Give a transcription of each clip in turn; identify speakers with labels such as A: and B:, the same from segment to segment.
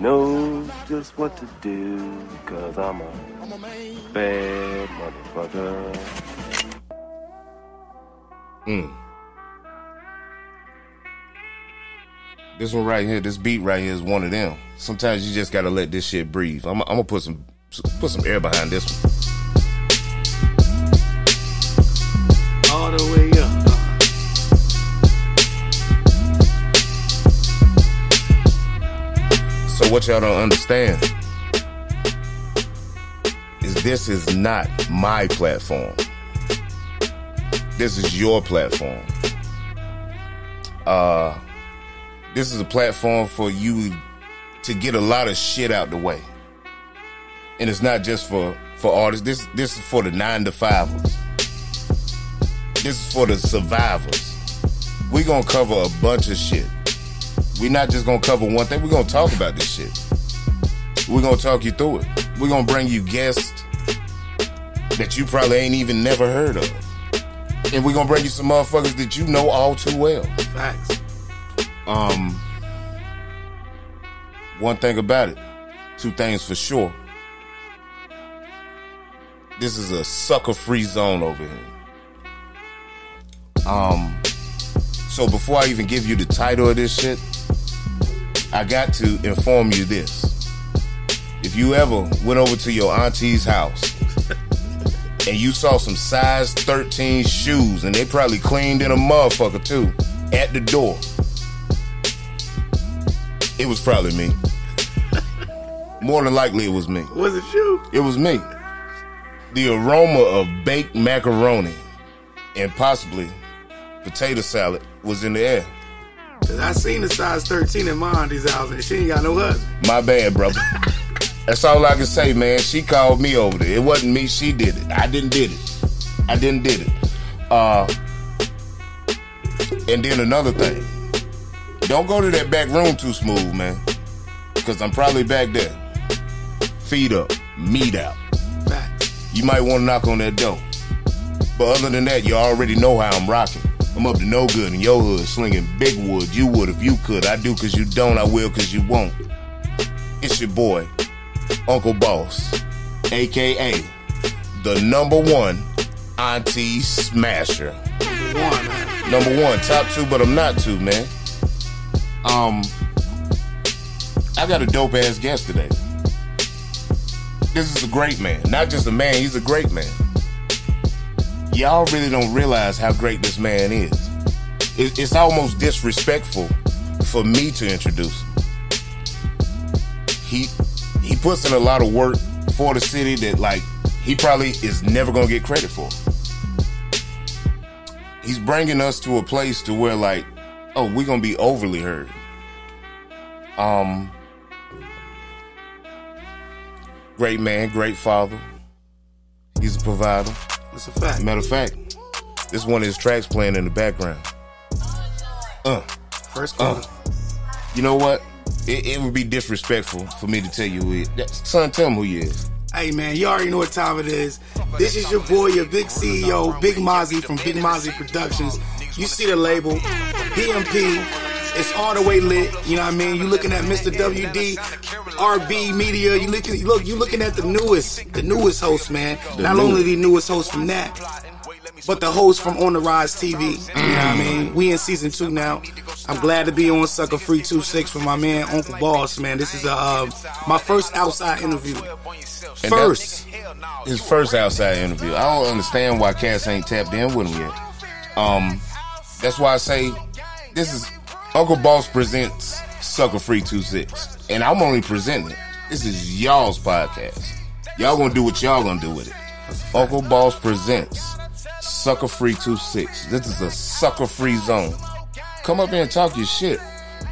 A: knows just what to do, cause I'm a bad motherfucker.
B: Mm. This one right here, this beat right here is one of them. Sometimes you just gotta let this shit breathe. I'm, I'm gonna put some put some air behind this one. What y'all don't understand is this is not my platform. This is your platform. Uh this is a platform for you to get a lot of shit out the way. And it's not just for for artists. This this is for the 9 to 5ers. This is for the survivors. Going to cover a bunch of shit. We're not just gonna cover one thing. We're gonna talk about this shit. We're gonna talk you through it. We're gonna bring you guests that you probably ain't even never heard of. And we're gonna bring you some motherfuckers that you know all too well.
C: Facts.
B: Um one thing about it, two things for sure. This is a sucker free zone over here. Um so before I even give you the title of this shit, I got to inform you this. If you ever went over to your auntie's house and you saw some size 13 shoes and they probably cleaned in a motherfucker too at the door, it was probably me. More than likely it was me.
C: Was it you?
B: It was me. The aroma of baked macaroni and possibly potato salad was in the air.
C: Cause I seen the size 13 in my auntie's house and she ain't got no husband.
B: My bad, brother. That's all I can say, man. She called me over there. It wasn't me. She did it. I didn't did it. I didn't did it. Uh, and then another thing. Don't go to that back room too smooth, man. Cause I'm probably back there. Feet up, meat out. You might want to knock on that door. But other than that, you already know how I'm rocking. I'm up to no good in your hood, slinging big wood. You would if you could. I do cause you don't. I will cause you won't. It's your boy, Uncle Boss, aka the number one auntie smasher.
C: Number one.
B: Number one, top two, but I'm not two, man. Um, I got a dope ass guest today. This is a great man, not just a man. He's a great man. Y'all really don't realize how great this man is. It, it's almost disrespectful for me to introduce him. He he puts in a lot of work for the city that like he probably is never gonna get credit for. He's bringing us to a place to where like, oh, we're gonna be overly heard. Um, great man, great father. He's a provider.
C: That's a fact.
B: Matter of fact, this one of his tracks playing in the background. Uh,
C: First
B: uh. You know what? It, it would be disrespectful for me to tell you who he is. Son, tell him who he is.
C: Hey man, you already know what time it is. This is your boy, your big CEO, Big Mozzie from Big Mozzie Productions. You see the label, BMP. It's all the way lit. You know what I mean? You looking at Mr. WD, RB Media. You looking, look, you looking at the newest, the newest host, man. Not
B: new-
C: only the newest host from that, but the host from On the Rise TV. You know what I mean? We in season two now. I'm glad to be on Sucker Free 26 for my man Uncle Boss, man. This is a, uh, my first outside interview.
B: And
C: First.
B: His first outside interview. I don't understand why Cass ain't tapped in with him yet. Um, that's why I say this is Uncle Boss presents Sucker Free 26. And I'm only presenting it. This is y'all's podcast. Y'all gonna do what y'all gonna do with it. Uncle Boss presents Sucker Free 26. This is a sucker free zone. Come up here and talk your shit.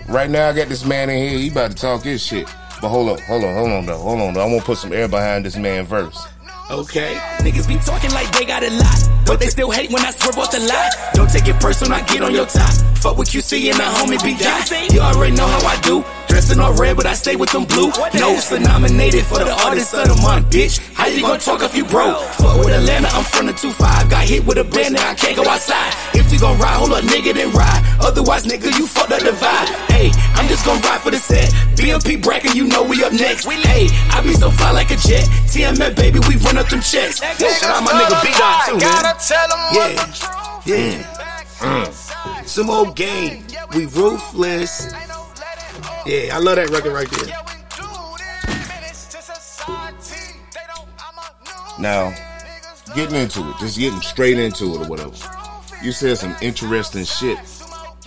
B: Right now I got this man in here, he about to talk his shit. But hold up, hold on, hold on though, hold on though. I wanna put some air behind this man verse.
C: Okay.
D: Niggas be talking like they got a lot, but they still hate when I swerve off the lot. Don't take it personal, I get on your top. Fuck what you see and the homie be die. You already know how I do. dressing all red, but I stay with them blue. Notes nominated for the artist of the month, bitch. How you gonna talk if you broke? Fuck with Atlanta, I'm from the 2-5. Got hit with a band and I can't go outside. If you gon' ride, hold up, nigga, then ride. Otherwise, nigga, you fucked up the vibe. Hey, I'm just gonna ride for the set. BMP bracket, you know we up next. Hey, I be so fly like a jet. TMF, baby, we run up them checks. Shout out my nigga B Dot too, man. Yeah, yeah. Some old game. We ruthless. Yeah, I love that record right there.
B: Now, getting into it, just getting straight into it or whatever. You said some interesting shit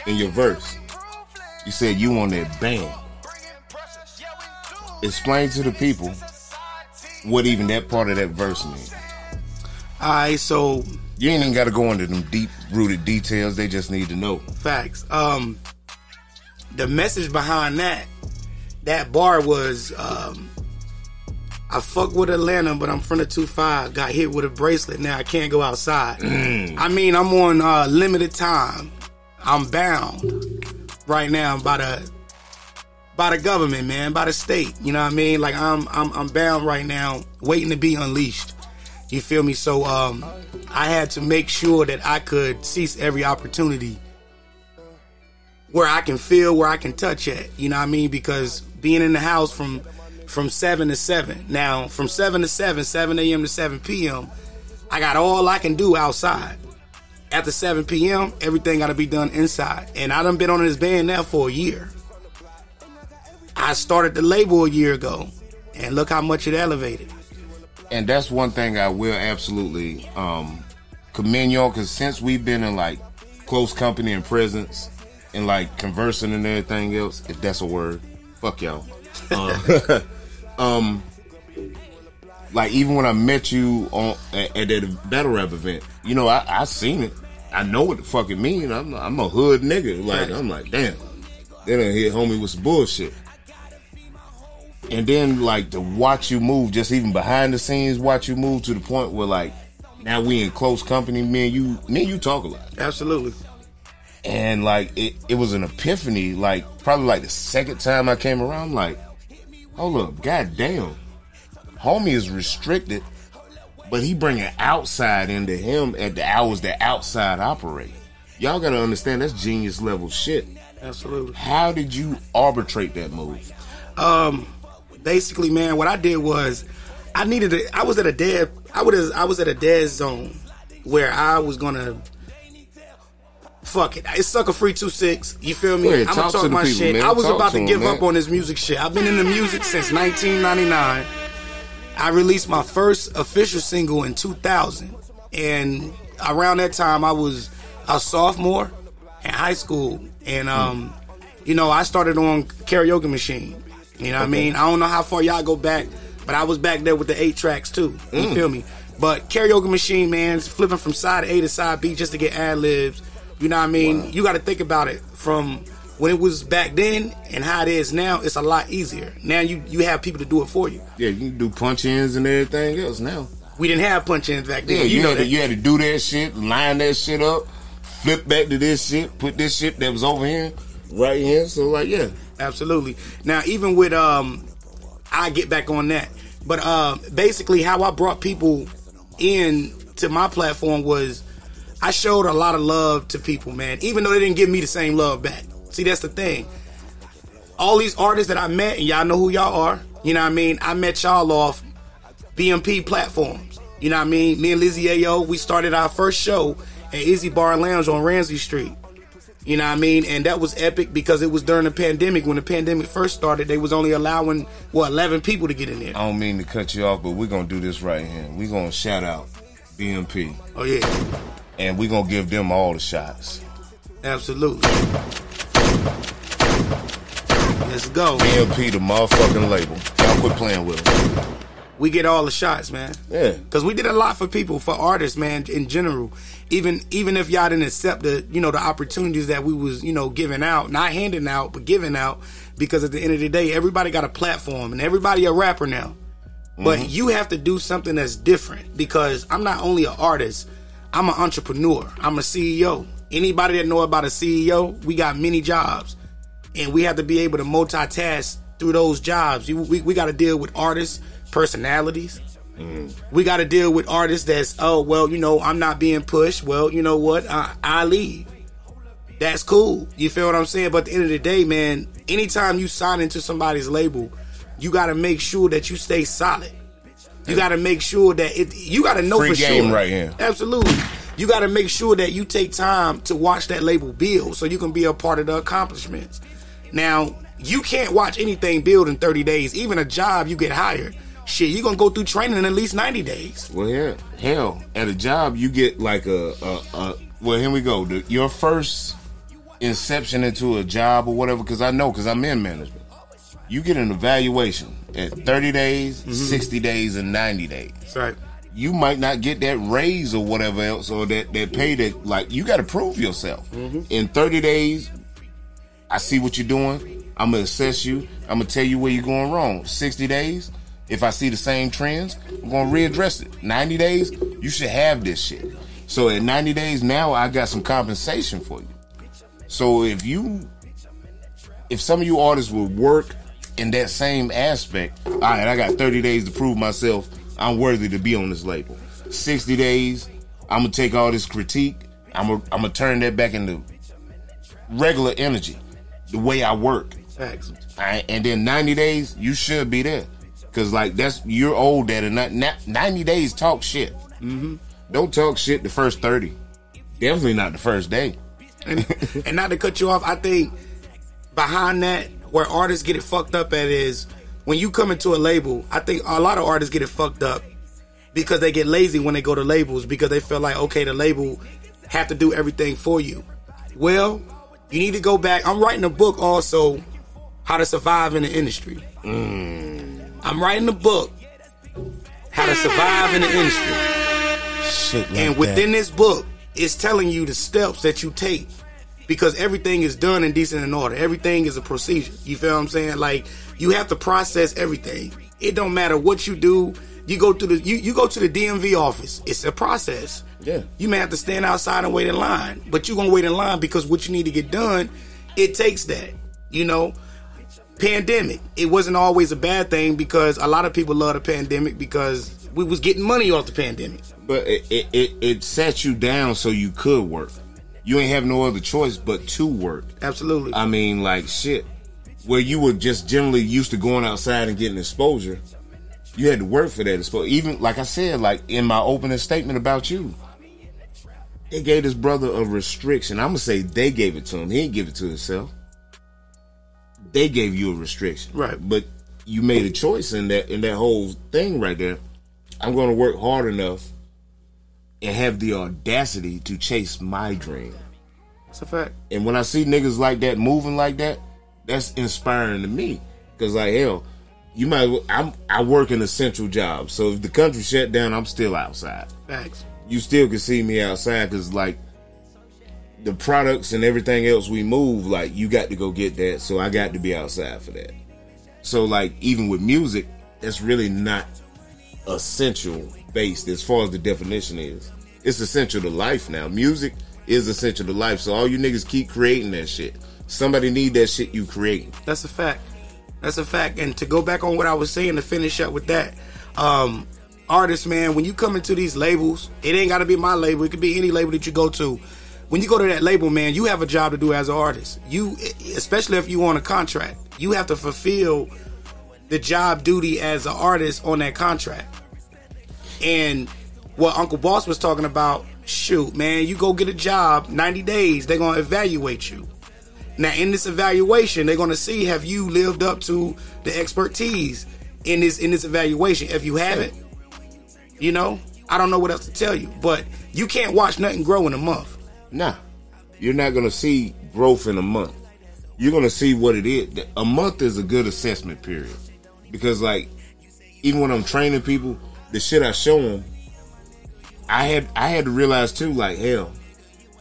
B: in your verse. You said you on that band. Explain to the people what even that part of that verse means.
C: Alright, so
B: You ain't even got to go into them deep rooted details. They just need to know.
C: facts. Um the message behind that, that bar was um I fuck with Atlanta, but I'm from the 2-5. Got hit with a bracelet. Now I can't go outside. I mean, I'm on uh, limited time. I'm bound right now by the by the government, man, by the state. You know what I mean? Like I'm I'm I'm bound right now, waiting to be unleashed. You feel me? So um I had to make sure that I could seize every opportunity where I can feel, where I can touch at. You know what I mean? Because being in the house from from seven to seven. Now, from seven to seven, seven a.m. to seven p.m., I got all I can do outside. After 7 p.m., everything got to be done inside. And I done been on this band now for a year. I started the label a year ago, and look how much it elevated.
B: And that's one thing I will absolutely um, commend y'all because since we've been in like close company and presence and like conversing and everything else, if that's a word, fuck y'all. Uh, um, like even when I met you on at, at that battle rap event, you know, I, I seen it. I know what the fuck it mean. I'm I'm a hood nigga. Like I'm like, damn, they done hit homie with some bullshit. And then like to watch you move, just even behind the scenes, watch you move to the point where like now we in close company, me and you, me and you talk a lot.
C: Absolutely.
B: and like it, it was an epiphany like probably like the second time i came around like hold up god damn homie is restricted but he bringing outside into him at the hours that outside operate. Y'all gotta understand that's genius level shit.
C: Absolutely.
B: how did you arbitrate that move?
C: Um, basically, man, what I did was I needed to. I was at a dead. I was. I was at a dead zone where I was gonna. Fuck it. It's sucker free two six. You feel me?
B: Ahead,
C: I'm gonna talk my
B: people,
C: shit.
B: man.
C: I was
B: Talk
C: about
B: to
C: to give
B: man.
C: up on this music shit. I've been in the music since 1999. I released my first official single in 2000, and around that time I was a sophomore in high school, and um, you know I started on karaoke machine. You know what I mean? I don't know how far y'all go back, but I was back there with the eight tracks too. You mm. feel me? But karaoke machine, man, flipping from side A to side B just to get ad libs. You know what I mean? You got to think about it from when it was back then and how it is now. It's a lot easier. Now you you have people to do it for you.
B: yeah you can do punch ins and everything else now
C: We didn't have punch ins back then.
B: yeah
C: you,
B: you,
C: know
B: had
C: that.
B: to, you had to do that shit line that shit up flip back to this shit put this shit that was over here right here so like yeah
C: Absolutely. Now, even with um, I get back on that, but uh, basically, how I brought people in to my platform was I showed a lot of love to people, man. Even though they didn't give me the same love back. See, that's the thing. All these artists that I met, and y'all know who y'all are. You know what I mean? I met y'all off BMP platforms. You know what I mean? Me and Lizzie Ayo, we started our first show at Izzy Bar Lounge on Ramsey Street. You know what I mean? And that was epic because it was during the pandemic. When the pandemic first started, they was only allowing what eleven people to get in there.
B: I don't mean to cut you off, but we're gonna do this right here. We're gonna shout out BMP
C: Oh yeah,
B: and we're gonna give them all the shots.
C: absolutely. Let's go.
B: BMP, the motherfucking label. Y'all quit playing with them.
C: We get all the shots, man.
B: Yeah.
C: Cause we did a lot for people, for artists, man, in general. Even even if y'all didn't accept the, you know, the opportunities that we was, you know, giving out, not handing out, but giving out, because at the end of the day, everybody got a platform and everybody a rapper now. But mm-hmm. you have to do something that's different because I'm not only an artist, I'm an entrepreneur. I'm a CEO. Anybody that know about a CEO, we got many jobs. and we have to be able to multitask through those jobs. You- We, we got to deal with artists, personalities. We got to deal with artists that's oh well, you know, I'm not being pushed. Well, you know what, I, I leave. That's cool. You feel what I'm saying? But at the end of the day, man, anytime you sign into somebody's label, you got to make sure that you stay solid. You got to make sure that it. You got to know
B: Free
C: for sure.
B: right here.
C: Absolutely. You got to make sure that you take time to watch that label build, so you can be a part of the accomplishments. Now, you can't watch anything build in 30 days. Even a job, you get hired. Shit, you gonna go through training in at least 90 days.
B: Well, yeah, hell, at a job you get like a, a, a well, here we go. The, your first inception into a job or whatever, because I know, because I'm in management. You get an evaluation at 30 days, mm-hmm. 60 days, and 90 days.
C: That's right.
B: You might not get that raise or whatever else, or that that pay that like you got to prove yourself. Mm-hmm. In 30 days, I see what you're doing. I'm gonna assess you. I'm gonna tell you where you're going wrong. 60 days, if I see the same trends, I'm gonna readdress it. 90 days, you should have this shit. So at 90 days now, I got some compensation for you. So if you, if some of you artists would work in that same aspect, all right, I got 30 days to prove myself. I'm worthy to be on this label. 60 days, I'm gonna take all this critique. I'm gonna, I'm gonna turn that back into regular energy, the way I work.
C: Facts.
B: Alright, and then 90 days, you should be there. Cause like that's you're old at and not, not 90 days talk shit. Mm-hmm. Don't talk shit the first 30. Definitely not the first day.
C: and, and not to cut you off, I think behind that, where artists get it fucked up at is when you come into a label. I think a lot of artists get it fucked up because they get lazy when they go to labels because they feel like okay, the label have to do everything for you. Well, you need to go back. I'm writing a book also, how to survive in the industry. I'm writing a book, how to survive in the industry.
B: Shit like
C: And within this book, it's telling you the steps that you take because everything is done in decent and order. Everything is a procedure. You feel what I'm saying? Like you have to process everything. It don't matter what you do. You go to the you, you go to the DMV office. It's a process.
B: Yeah.
C: You may have to stand outside and wait in line, but you're gonna wait in line because what you need to get done, it takes that. You know, pandemic. It wasn't always a bad thing because a lot of people love the pandemic because we was getting money off the pandemic.
B: But it, it, it, it sat you down so you could work. You ain't have no other choice but to work.
C: Absolutely.
B: I mean, like shit. Where you were just generally used to going outside and getting exposure, you had to work for that exposure. Even like I said, like in my opening statement about you, they gave this brother a restriction. I'm gonna say they gave it to him. He didn't give it to himself. They gave you a restriction,
C: Right.
B: But you made a choice in that in that whole thing right there. I'm gonna work hard enough and have the audacity to chase my dream.
C: That's a fact.
B: And when I see niggas like that moving like that, that's inspiring to me. Cause like hell, you might. well- I'm I work an essential job, so if the country shut down, I'm still outside.
C: Facts.
B: You still can see me outside because like the products and everything else we move, like you got to go get that, so I got to be outside for that. So like even with music, that's really not essential based as far as the definition is. It's essential to life now. Music is essential to life. So all you niggas keep creating that shit. Somebody need that shit you create.
C: That's a fact. That's a fact. And to go back on what I was saying to finish up with that, um, artists, man, when you come into these labels, it ain't got to be my label. It could be any label that you go to. When you go to that label, man, you have a job to do as an artist. You, especially if you on a contract, you have to fulfill the job duty as an artist on that contract. And what Uncle Boss was talking about, shoot, man, you go get a job, 90 days, they're gonna evaluate you. Now, in this evaluation, they're gonna see have you lived up to the expertise in this in this evaluation. If you haven't, you know, I don't know what else to tell you. But you can't watch nothing grow in a month.
B: Nah, you're not gonna see growth in a month. You're gonna see what it is. A month is a good assessment period because, like, even when I'm training people, the shit I show them, I had I had to realize too. Like, hell,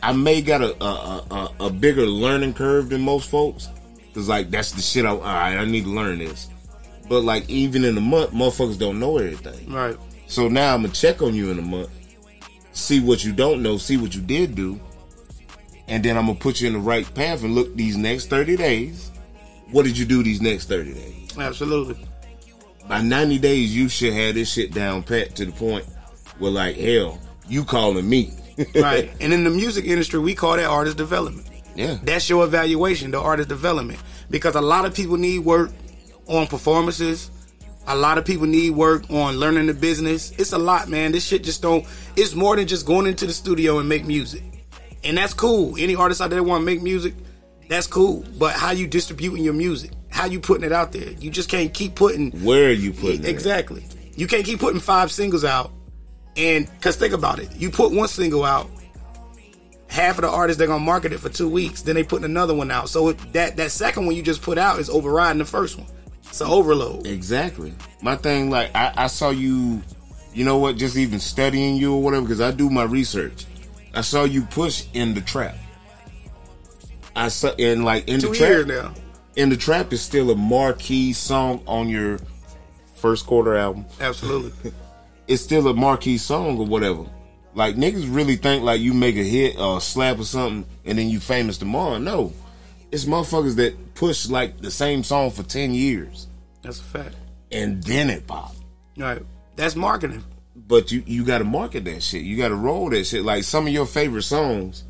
B: I may got a a, a, a bigger learning curve than most folks because, like, that's the shit I right, I need to learn this. But like, even in a month, motherfuckers don't know everything.
C: Right.
B: So now I'm gonna check on you in a month, see what you don't know, see what you did do, and then I'm gonna put you in the right path and look these next 30 days. what did you do these next 30 days?
C: Absolutely.
B: By 90 days, you should have this shit down pat to the point where, like, hell, you calling me.
C: right. And in the music industry, we call that artist development.
B: Yeah.
C: That's your evaluation, the artist development. Because a lot of people need work on performances. A lot of people need work on learning the business. It's a lot, man. This shit just don't. It's more than just going into the studio and make music, and that's cool. Any artist out there that want to make music, that's cool. But how you distributing your music, how you putting it out there, you just can't keep putting.
B: Where are you putting it?
C: Exactly. You can't keep putting five singles out, and cause think about it, you put one single out, half of the artists they're gonna market it for two weeks, then they putting another one out. So it, that that second one you just put out is overriding the first one. It's an overload.
B: Exactly. My thing, like, I, I saw you, you know what, just even studying you or whatever, because I do my research. I saw you push in the trap. I saw, and like, in
C: Two
B: the trap.
C: years now.
B: In the trap is still a marquee song on your first quarter album.
C: Absolutely.
B: It's still a marquee song or whatever. Like niggas really think like you make a hit or a slap or something and then you famous tomorrow. No. It's motherfuckers that push like the same song for ten years
C: That's a fact.
B: and then it pop.
C: Right. That's marketing.
B: But you you gotta market that shit. You gotta roll that shit. Like some of your favorite songs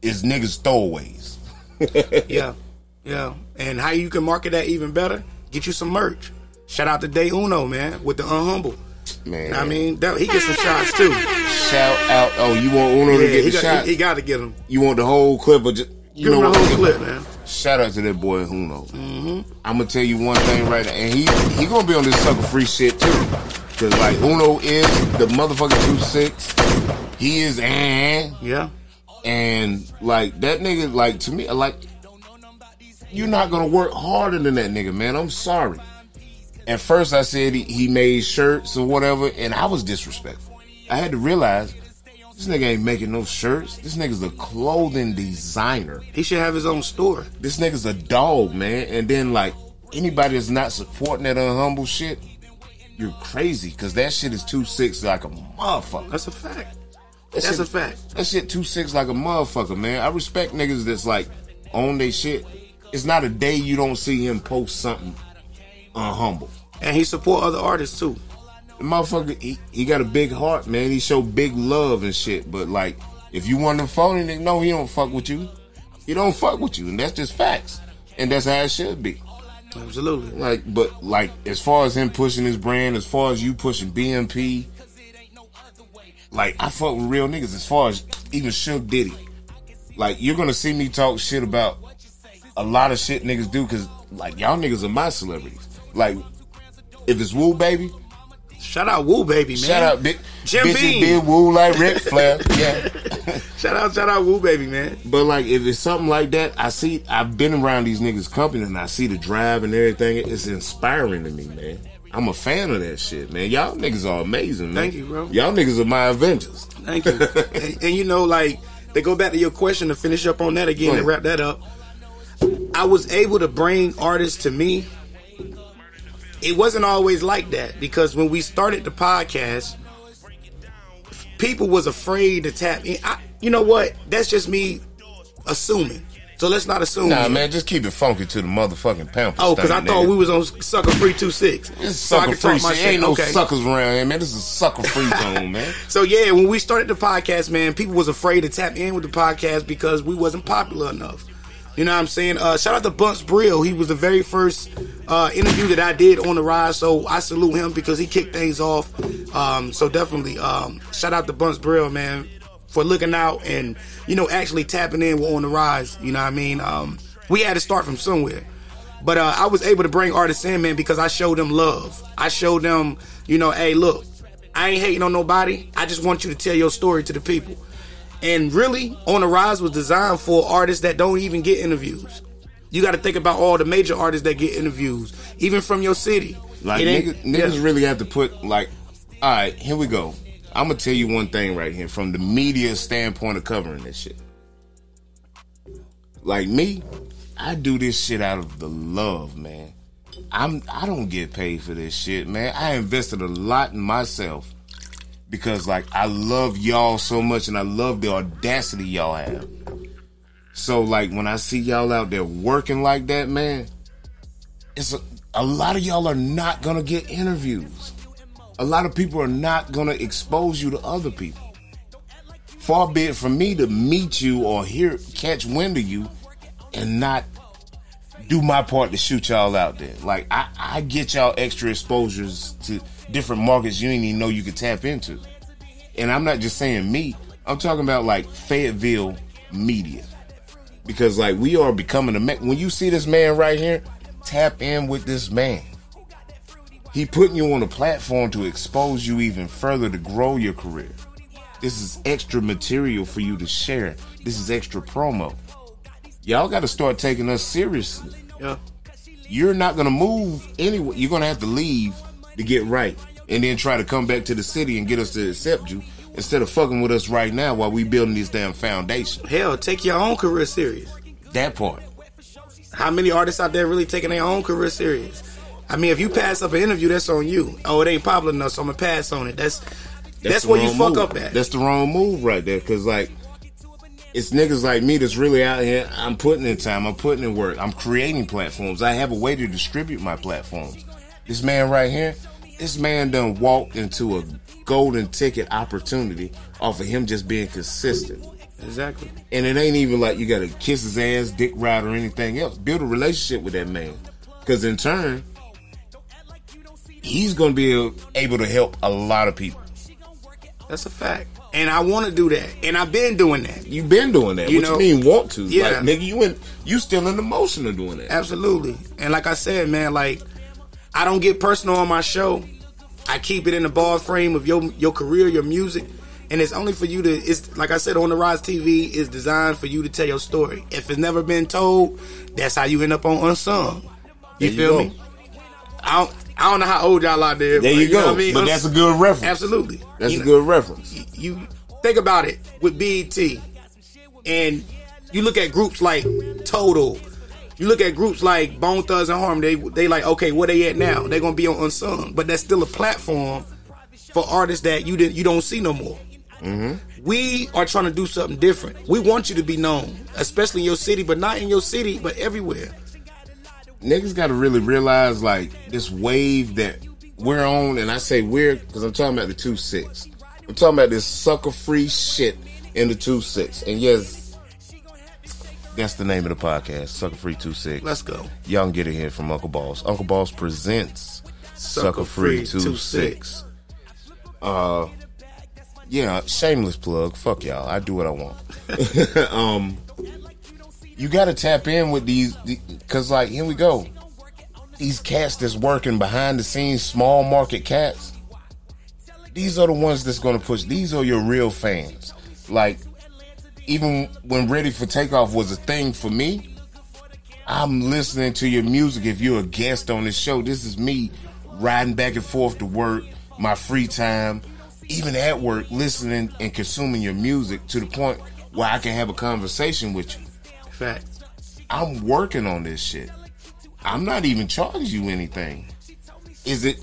B: is niggas throwaways.
C: Yeah. Yeah. And how you can market that even better? Get you some merch. Shout out to Day Uno, man, with the unhumble.
B: Man.
C: I mean, that, he gets some shots too.
B: shout out oh you want Uno
C: Yeah,
B: to get
C: he
B: the
C: got,
B: shot?
C: he, he got to get him.
B: you want the whole clip or just you
C: Give him
B: know
C: the
B: what?
C: whole clip, man.
B: Shout out to that boy Huno. Mm-hmm. I'm gonna tell you one thing right now, and he he gonna be on this sucker free shit too, cause like Uno is the motherfucking two six. He is and
C: Yeah.
B: and like that nigga like to me like you're not gonna work harder than that nigga, man. I'm sorry. At first I said he, he made shirts or whatever, and I was disrespectful. I had to realize this nigga ain't making no shirts. This nigga's a clothing designer
C: He should have his own store.
B: this nigga's a dog, man. And then like anybody that's not supporting that unhumble shit, you're crazy because that shit is two six like a motherfucker.
C: That's a fact.
B: That
C: That's
B: shit-
C: a fact.
B: That shit two six like a motherfucker, man. I respect niggas that's like on their shit. It's not a day you don't see him post something unhumble.
C: And he support other artists too.
B: The motherfucker, he, he got a big heart, man. He show big love and shit. But like, if you want to phony, nigga, no, he don't fuck with you. He don't fuck with you, and that's just facts. And that's how it should be.
C: Absolutely.
B: Like, but like, as far as him pushing his brand, as far as you pushing BMP, like I fuck with real niggas. As far as even Suge Diddy, like you're gonna see me talk shit about a lot of shit niggas do because like y'all niggas are my celebrities. Like, if it's Woo Baby,
C: Shout out Woo Baby, man.
B: shout out big
C: Jim Beam.
B: big Woo like Ric Flair, yeah.
C: Shout out, shout out Woo Baby, man.
B: But like, if it's something like that, I see. I've been around these niggas' company, and I see the drive and everything. It's inspiring to me, man. I'm a fan of that shit, man. Y'all niggas are amazing, man.
C: Thank you, bro.
B: Y'all niggas are my Avengers.
C: Thank you. and, and you know, like, they go back to your question to finish up on that again and wrap that up. I was able to bring artists to me. It wasn't always like that because when we started the podcast, people was afraid to tap in. I, you know what? That's just me assuming. So let's not assume.
B: Nah,
C: yet.
B: man, just keep it funky to the motherfucking pamphlet.
C: Oh, because I thought
B: nigga.
C: we was on sucker free two six.
B: It's
C: so
B: sucker
C: could
B: free
C: talk my
B: shit.
C: shit.
B: Ain't no
C: Okay.
B: suckers around here, man. This is a sucker free zone, man.
C: So yeah, when we started the podcast, man, people was afraid to tap in with the podcast because we wasn't popular enough. You know what I'm saying? Uh, shout out to Bunce Brill. He was the very first uh, interview that I did on the rise, so I salute him because he kicked things off. Um, so definitely, um, shout out to Bunce Brill, man, for looking out and you know actually tapping in on the rise. You know what I mean? Um, we had to start from somewhere. But uh, I was able to bring artists in, man, because I showed them love. I showed them, you know, hey, look, I ain't hating on nobody. I just want you to tell your story to the people. And really, On the Rise was designed for artists that don't even get interviews. You got to think about all the major artists that get interviews, even from your city.
B: Like niggas, niggas
C: yeah.
B: really have to put like, all right, here we go. I'm gonna tell you one thing right here from the media standpoint of covering this shit. Like me, I do this shit out of the love, man. I'm I don't get paid for this shit, man. I invested a lot in myself because like I love y'all so much and I love the audacity y'all have. So like when I see y'all out there working like that, man, it's a, a lot of y'all are not gonna get interviews. A lot of people are not gonna expose you to other people. Far be it from me to meet you or hear catch wind of you and not do my part to shoot y'all out there. Like I, I get y'all extra exposures to different markets you didn't even know you could tap into. And I'm not just saying me. I'm talking about like Fayetteville media. Because like we are becoming a me- when you see this man right here, tap in with this man. He putting you on a platform to expose you even further to grow your career. This is extra material for you to share. This is extra promo. Y'all got to start taking us seriously.
C: Yeah.
B: You're not gonna move anywhere. You're gonna have to leave to get right, and then try to come back to the city and get us to accept you instead of fucking with us right now while we building this damn foundation.
C: Hell, take your own career serious.
B: That part.
C: How many artists out there really taking their own career serious? I mean, if you pass up an interview, that's on you. Oh, it ain't popular enough, so I'm gonna pass on it. That's that's,
B: the
C: where you fuck
B: move.
C: up at.
B: That's the wrong move right there. Cause like, it's niggas like me that's really out here. I'm putting in time. I'm putting in work. I'm creating platforms. I have a way to distribute my platforms. This man right here, this man done walked into a golden ticket opportunity off of him just being consistent.
C: exactly.
B: And it ain't even like you gotta kiss his ass, dick ride, or anything else. Build a relationship with that man. Cause in turn, he's gonna be able to help a lot of people.
C: That's a fact. And I want to do that, and I've been doing that.
B: You've been doing that.
C: You
B: what
C: know,
B: you mean want to?
C: yeah.
B: Like nigga, you in you still in the motion of doing that.
C: Absolutely. And like I said, man, like I don't get personal on my show. I keep it in the ball frame of your your career, your music, and it's only for you to. It's like I said on the Rise TV is designed for you to tell your story. If it's never been told, that's how you end up on unsung. You
B: you
C: feel
B: go.
C: me? I don't. I don't know how old y'all out there.
B: There
C: but
B: you
C: know
B: go.
C: what I mean?
B: But that's a good reference.
C: absolutely.
B: That's
C: You
B: a
C: know,
B: good reference.
C: you think about it with BET, and you look at groups like Total, you look at groups like Bone Thugs and Harm. They they like okay, where they at now? They're gonna be on Unsung, but that's still a platform for artists that you didn't you don't see no more. Mm-hmm. We are trying to do something different. We want you to be known, especially in your city, but not in your city, but everywhere.
B: Niggas got to really realize like this wave that we're on, and I say we're because I'm talking about the two six. I'm talking about this sucker free shit in the two six. And yes, that's the name of the podcast, Sucker Free Two Six.
C: Let's go.
B: Y'all can get it here from Uncle Boss. Uncle Boss presents Sucker Free Two Six. Uh, yeah, shameless plug. Fuck y'all. I do what I want. um, you got to tap in with these because, like, here we go. These cats that's working behind the scenes, small market cats. These are the ones that's going to push. These are your real fans. Like, even when Ready for Takeoff was a thing for me, I'm listening to your music. If you're a guest on this show, this is me riding back and forth to work, my free time, even at work, listening and consuming your music to the point where I can have a conversation with you.
C: In fact.
B: I'm working on this shit. I'm not even charging you anything. Is it?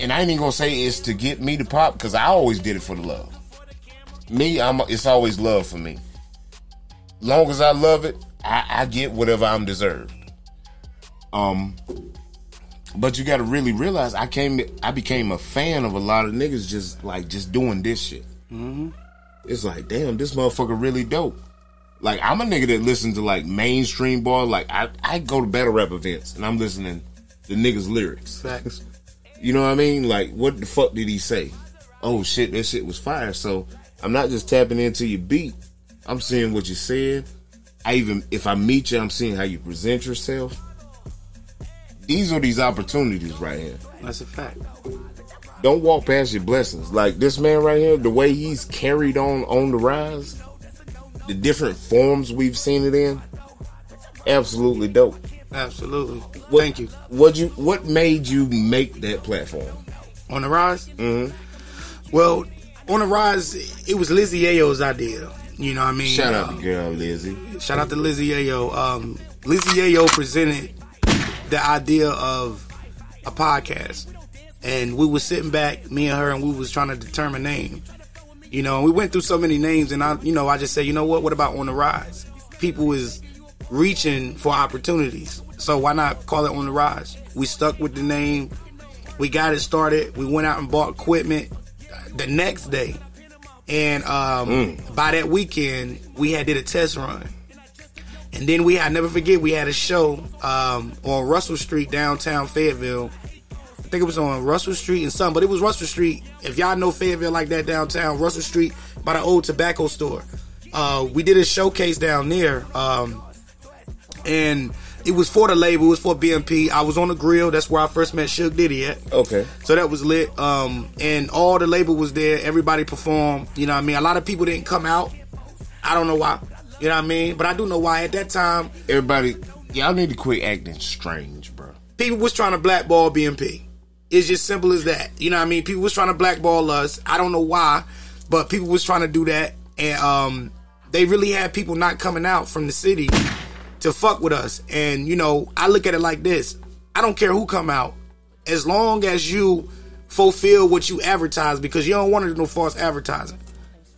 B: And I ain't even gonna say it's to get me to pop because I always did it for the love. Me, I'm. It's always love for me. Long as I love it, I, I get whatever I'm deserved. Um, but you got to really realize I came. I became a fan of a lot of niggas just like just doing this shit. It's like, damn, this motherfucker really dope. Like I'm a nigga that listens to like mainstream boy. Like I, I go to battle rap events and I'm listening to niggas lyrics.
C: Facts.
B: You know what I mean? Like what the fuck did he say? Oh shit, that shit was fire. So I'm not just tapping into your beat. I'm seeing what you said. I even if I meet you, I'm seeing how you present yourself. These are these opportunities right here.
C: That's a fact.
B: Don't walk past your blessings. Like this man right here, the way he's carried on on the rise, the different forms we've seen it in, absolutely dope.
C: Absolutely.
B: What-
C: Thank you.
B: What you what made you make that platform?
C: On the rise?
B: Mhm.
C: Well, on the rise, it was Lizzie Ayo's idea. You know what I mean?
B: Shout out
C: Uh,
B: to girl Lizzie.
C: Shout out to Lizzie Ayo. Um, Lizzie Ayo presented the idea of a podcast, and we was sitting back, me and her, and we was trying to determine name. You know, we went through so many names, and I, you know, I just said, you know what? What about on the rise? people is reaching for opportunities. So why not call it on the rise? We stuck with the name. We got it started. We went out and bought equipment the next day. And um, by that weekend, we had did a test run. And then we had never forget we had a show um, on Russell Street downtown Fayetteville. I think it was on Russell Street and some, but it was Russell Street. If y'all know Fayetteville like that downtown, Russell Street by the old tobacco store. Uh, we did a showcase down there, um, and it was for the label. It was for BMP. I was on the grill. That's where I first met Suge Diddy at.
B: Okay.
C: So that was lit. Um, and all the label was there. Everybody performed. You know what I mean? A lot of people didn't come out. I don't know why. You know what I mean? But I do know why. At that time,
B: Everybody, y'all need to quit acting strange, bro.
C: people was trying to blackball BMP. It's just simple as that. You know what I mean? People was trying to blackball us. I don't know why, but people was trying to do that. And um, they really had people not coming out from the city to fuck with us. And, you know, I look at it like this. I don't care who come out. As long as you fulfill what you advertise because you don't want to do no false advertising.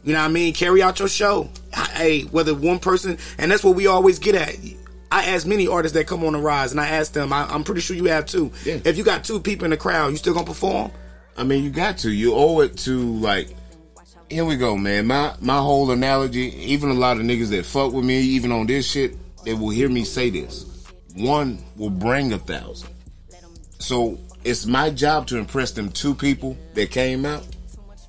C: You know what I mean? Carry out your show. Hey, whether one person, and that's what we always get at. I ask many artists that come on the rise, and I ask them. I, I'm pretty sure you have too.
B: Yeah.
C: If you got two people in the crowd, you still gonna perform?
B: I mean, you got to. You owe it to like. Here we go, man. My my whole analogy. Even a lot of niggas that fuck with me, even on this shit, they will hear me say this. One will bring a thousand. So it's my job to impress them two people that came out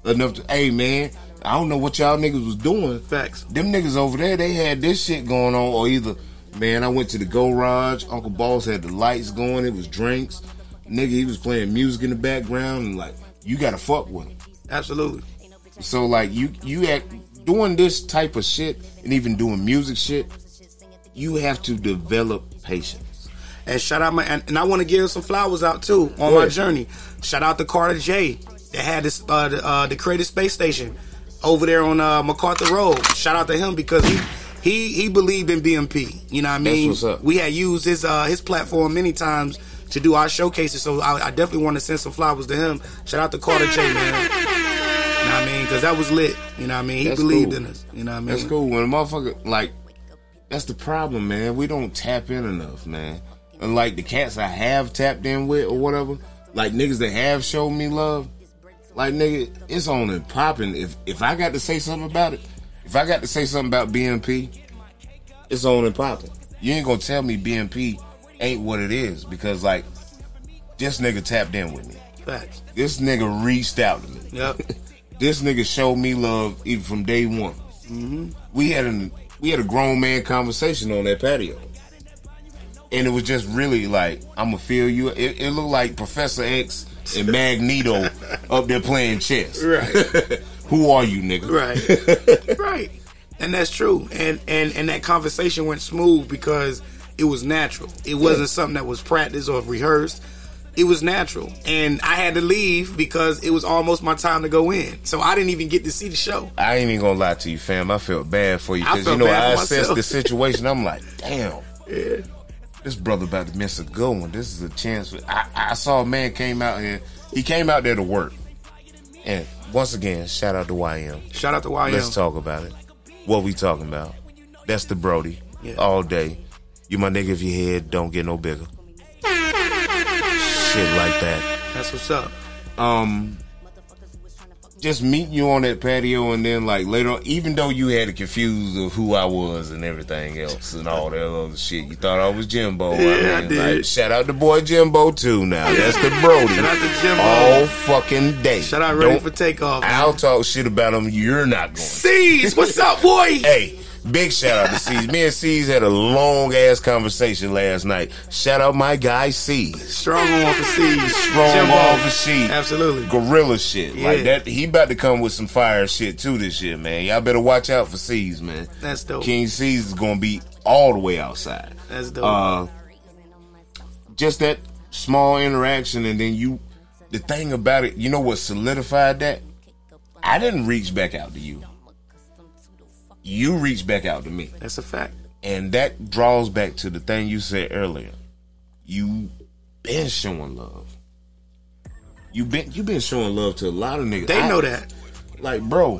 B: enough to. Hey, man, I don't know what y'all niggas was doing.
C: Facts.
B: Them niggas over there, they had this shit going on, or either, man, I went to the garage. Uncle Boss had the lights going. It was drinks. Nigga, he was playing music in the background, and like, you gotta fuck with him.
C: Absolutely.
B: So like, you you act doing this type of shit, and even doing music shit, you have to develop patience.
C: And shout out my and, and I want to give some flowers out too on my journey. Shout out to Carter J that had this uh, the, uh, the creative space station over there on uh, MacArthur Road. Shout out to him because he he he believed in BMP. You know what I mean?
B: what's up.
C: We had used his uh, his platform many times to do our showcases, so I, I definitely want to send some flowers to him. Shout out to Carter J man. You know what I mean? Because that was lit. You know what I mean? He
B: That's
C: believed
B: cool.
C: in us. You know what I mean?
B: That's cool. When a motherfucker like that's the problem, man. We don't tap in enough, man. And like the cats I have tapped in with or whatever, like niggas that have showed me love, like nigga, it's on and popping. If if I got to say something about it, if I got to say something about BMP, it's on and popping. You ain't gonna tell me BMP ain't what it is because like this nigga tapped in with me.
C: Facts.
B: This nigga reached out to me.
C: Yep.
B: This nigga showed me love even from day one. Mm-hmm. We had an we had a grown man conversation on that patio, and it was just really like I'm gonna feel you. It, it looked like Professor X and Magneto up there playing chess.
C: Right.
B: Who are you, nigga?
C: Right. right. And that's true. And and and that conversation went smooth because it was natural. It wasn't something that was practiced or rehearsed. It was natural. And I had to leave because it was almost my time to go in. So I didn't even get to see the show.
B: I ain't even gonna lie to you, fam. I felt bad for you because you know I assessed the situation. I'm like, damn.
C: Yeah.
B: this brother about to miss a good one. This is a chance. For, I, I saw a man came out here. He came out there to work. And once again, shout out to YM.
C: Shout out to YM.
B: Let's talk about it. What we talking about? That's the Brody.
C: Yeah.
B: All day. You my nigga if your head don't get no bigger. Shit like that.
C: That's what's up.
B: Um just meeting you on that patio and then like later on, even though you had it confused of who I was and everything else and all that other shit, you thought I was Jimbo.
C: Yeah, I did.
B: like shout out to boy Jimbo too now. That's the Brody.
C: Shout out to Jimbo.
B: All fucking day.
C: Shout out ready
B: Don't-
C: for takeoff.
B: I'll talk shit about him. You're not going.
C: C's, what's up, boy?
B: Hey, big shout out to C's. Me and C's had a long ass conversation last night. Shout out my guy C's.
C: Strong on for C's.
B: Strong on for C's.
C: Absolutely.
B: Gorilla shit. Like that he about to come with some fire shit too this year, man. Y'all better watch out for C's, man.
C: That's dope.
B: King C's is gonna be all the way outside.
C: That's dope.
B: Uh just that small interaction and then you the thing about it, you know what solidified that? I didn't reach back out to you. You reach back out to me.
C: That's a fact.
B: And that draws back to the thing you said earlier. You been showing love. You been you been showing love to a lot of niggas.
C: They
B: I-
C: know that.
B: Like, bro,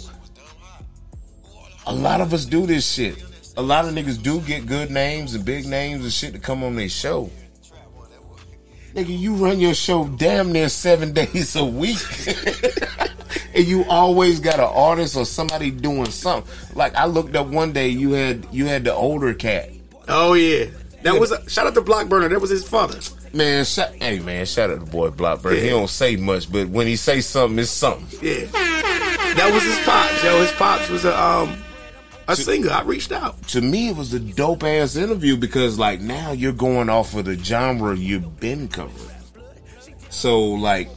B: a lot of us do this shit. a lot of niggas do get good names and big names and shit to come on their show. Nigga, you run your show damn near seven days a week. and you always got an artist or somebody doing something. Like I looked up one day, you had you had the older cat.
C: Oh yeah, that was a, shout out to Blockburner. That was his father.
B: Man, shout, hey man, shout out to boy Blockburner. He
C: Yeah.
B: don't say much, but when he say something, it's something.
C: Yeah, that was his pops. Yo, his pops was a um a singer. I reached out.
B: To me, it was a dope ass interview because like now you're going off of the genre you've been covering. So like,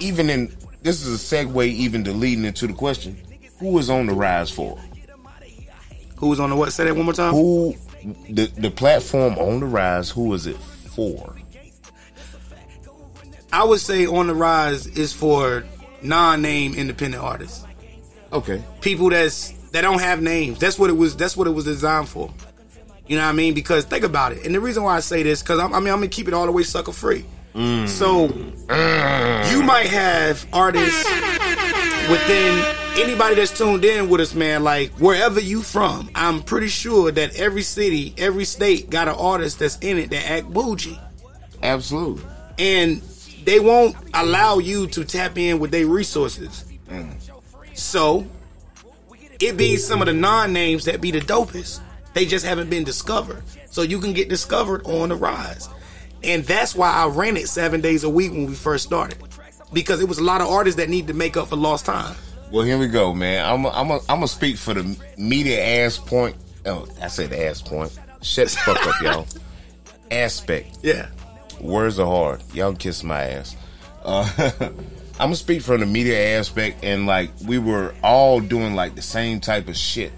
B: even in this is a segue even to leading into the question: Who is on the rise for?
C: Who was on the what? Say that one more time.
B: Who the the platform on the rise? Who is it for?
C: I would say on the rise is for non-name independent artists.
B: Okay,
C: People that's that don't have names. That's what it was. That's what it was designed for. You know what I mean? Because think about it. And the reason why I say this, because I mean, I'm gonna keep it all the way sucker free. So you might have artists within anybody that's tuned in with us, man. Like wherever you from, I'm pretty sure that every city, every state got an artist that's in it that act bougie,
B: absolutely.
C: and they won't allow you to tap in with their resources. Mm. So it be some of the non-names that be the dopest. They just haven't been discovered. So you can get discovered on the rise. And that's why I ran it seven days a week when we first started. Because it was a lot of artists that need to make up for lost time.
B: Well, here we go, man. I'm I'm I'm gonna speak for the media ass point. Oh, I said ass point. Shut the fuck up, y'all. Aspect.
C: Yeah.
B: Words are hard. Y'all kiss my ass. Uh, I'm gonna speak from the media aspect, and like we were all doing like the same type of shit.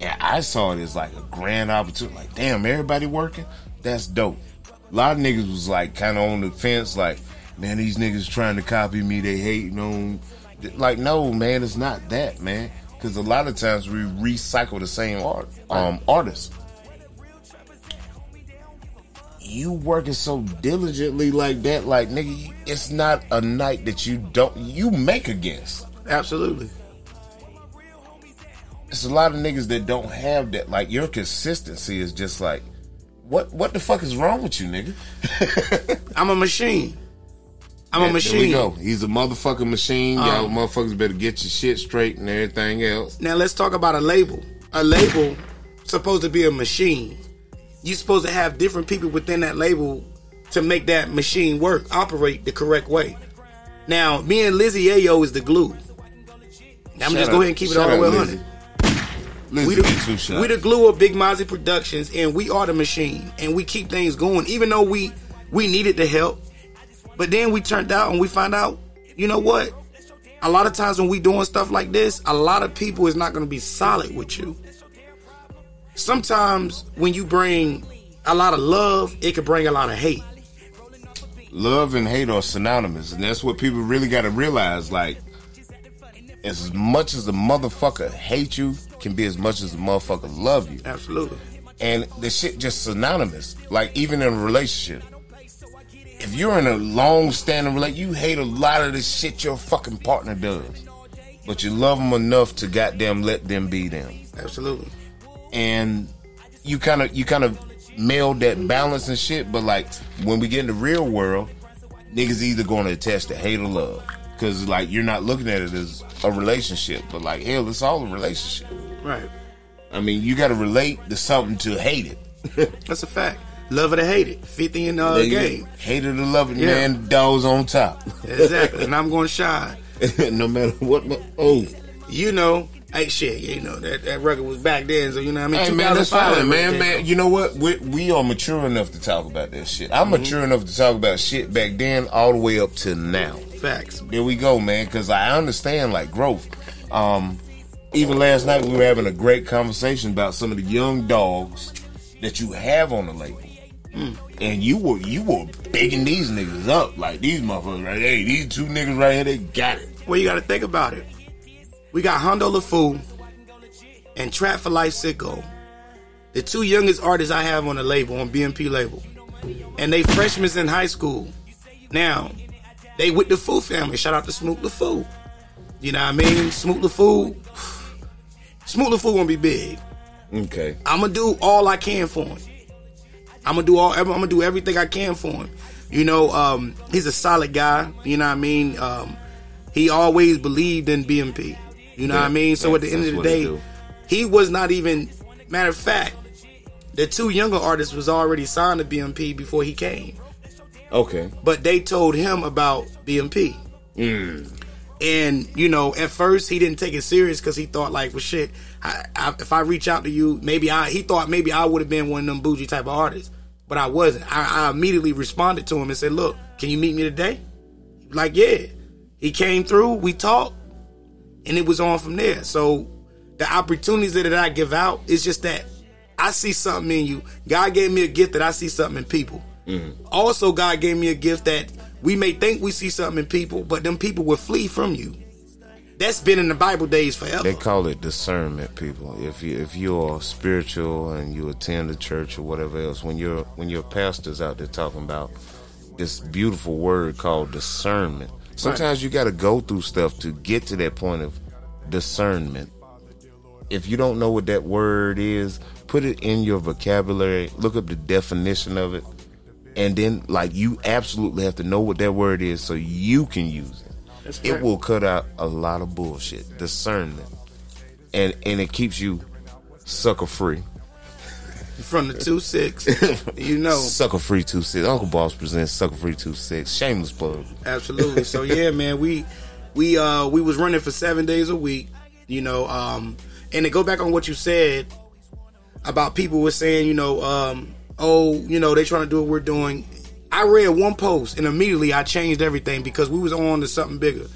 B: And I saw it as like a grand opportunity. Like, damn, everybody working. That's dope. A lot of niggas was like kind of on the fence, like, man, these niggas trying to copy me. They hating on. Like, no, man, it's not that, man. Because a lot of times we recycle the same art, um, artists you working so diligently like that, like nigga, it's not a night that you don't you make against.
C: Absolutely.
B: It's a lot of niggas that don't have that. Like your consistency is just like, what what the fuck is wrong with you, nigga?
C: I'm a machine. I'm a machine.
B: There we go. He's a motherfucking machine. Y'all um, motherfuckers better get your shit straight and everything else.
C: Now let's talk about a label. A label supposed to be a machine. You're supposed to have different people within that label to make that machine work, operate the correct way. Now, me and Lizzie Yayo is the glue. I'm just
B: out-
C: go ahead and keep it
B: shout
C: all the way
B: out
C: 100.
B: Lizzie.
C: We the,
B: get two shots.
C: we the glue of Big Mozzie Productions, and we are the machine, and we keep things going. Even though we we needed the help, but then we turned out and we find out, you know what? A lot of times when we doing stuff like this, a lot of people is not going to be solid with you. Sometimes when you bring a lot of love, it could bring a lot of hate.
B: love and hate are synonymous, and that's what people really got to realize. Like, as much as the motherfucker hate you, can be as much as the motherfucker love you.
C: Absolutely.
B: and the shit just synonymous. Like even in a relationship, if you're in a long-standing relationship, you hate a lot of the shit your fucking partner does, but you love them enough to goddamn let them be them,
C: Absolutely.
B: and you kind of you kind of meld that balance and shit. But like when we get in the real world, niggas either going to attach to hate or love. Cause like you're not looking at it as a relationship, but like hell, it's all a relationship.
C: Right.
B: I mean, you got to relate to something to hate it.
C: That's a fact. Love it or hate it. 50 in uh, game.
B: Hate it or love it,
C: Yeah.
B: man. Dogs on top.
C: Exactly. and I'm going to shine.
B: no matter what. Oh,
C: you know, hey shit, you know that that record was back then, so you know what I mean.
B: hey man, that's fine, man. Man, you know what? We, we are mature enough to talk about that shit. I'm
C: Mm-hmm.
B: mature enough to talk about shit back then, all the way up to now.
C: Facts.
B: There we go, man. Because I understand like growth. Um, even last night we were having a great conversation about some of the young dogs that you have on the label. And you were you were bigging these niggas up like these motherfuckers right. Hey, these two niggas right here, they got it.
C: Well, you got to think about it. We got Hondo LaFou and Trap for Life Sicko, the two youngest artists I have on the label, on BMP label. And they freshmen in high school. Now, they with the Foo family. Shout out to Smoot LaFou. You know what I mean? Smoot LaFou, Smoot LaFou gonna be big.
B: Okay.
C: I'm gonna do all I can for him. I'm gonna do all. I'm gonna do everything I can for him. You know, um, he's a solid guy. You know what I mean? Um, he always believed in BMP. You know what I mean? So at the end of the
B: what he
C: day, he was not even. Matter of fact, the two younger artists was already signed to BMP before he came,
B: Okay.
C: but they told him about BMP.
B: Mm.
C: And you know, at first he didn't take it serious because he thought like, well, shit. I, I, if I reach out to you, maybe I. He thought maybe I would have been one of them bougie type of artists, but I wasn't. I, I immediately responded to him and said, "Look, can you meet me today?" Like, yeah. He came through. We talked, and it was on from there. So the opportunities that I give out is just that I see something in you. God gave me a gift that I see something in people. Mm-hmm. Also, God gave me a gift that we may think we see something in people, but them people will flee from you. That's been in the Bible days forever.
B: They call it discernment, people. If you if you're spiritual and you attend the church or whatever else, when your when your pastor's out there talking about this beautiful word called discernment, sometimes you got to go through stuff to get to that point of discernment. If you don't know what that word is, put it in your vocabulary. Look up the definition of it, and then like you absolutely have to know what that word is so you can use it it will cut out a lot of bullshit. Discernment, and and it keeps you sucker free.
C: from the two six. you know,
B: Sucker free two six. Uncle Boss presents Sucker free two six. Shameless plug.
C: absolutely. So yeah, man, we we uh we was running for seven days a week. You know, um, and to go back on what you said about people were saying, you know, um, oh, you know, they trying to do what we're doing. I read one post and immediately I changed everything because we was on to something bigger.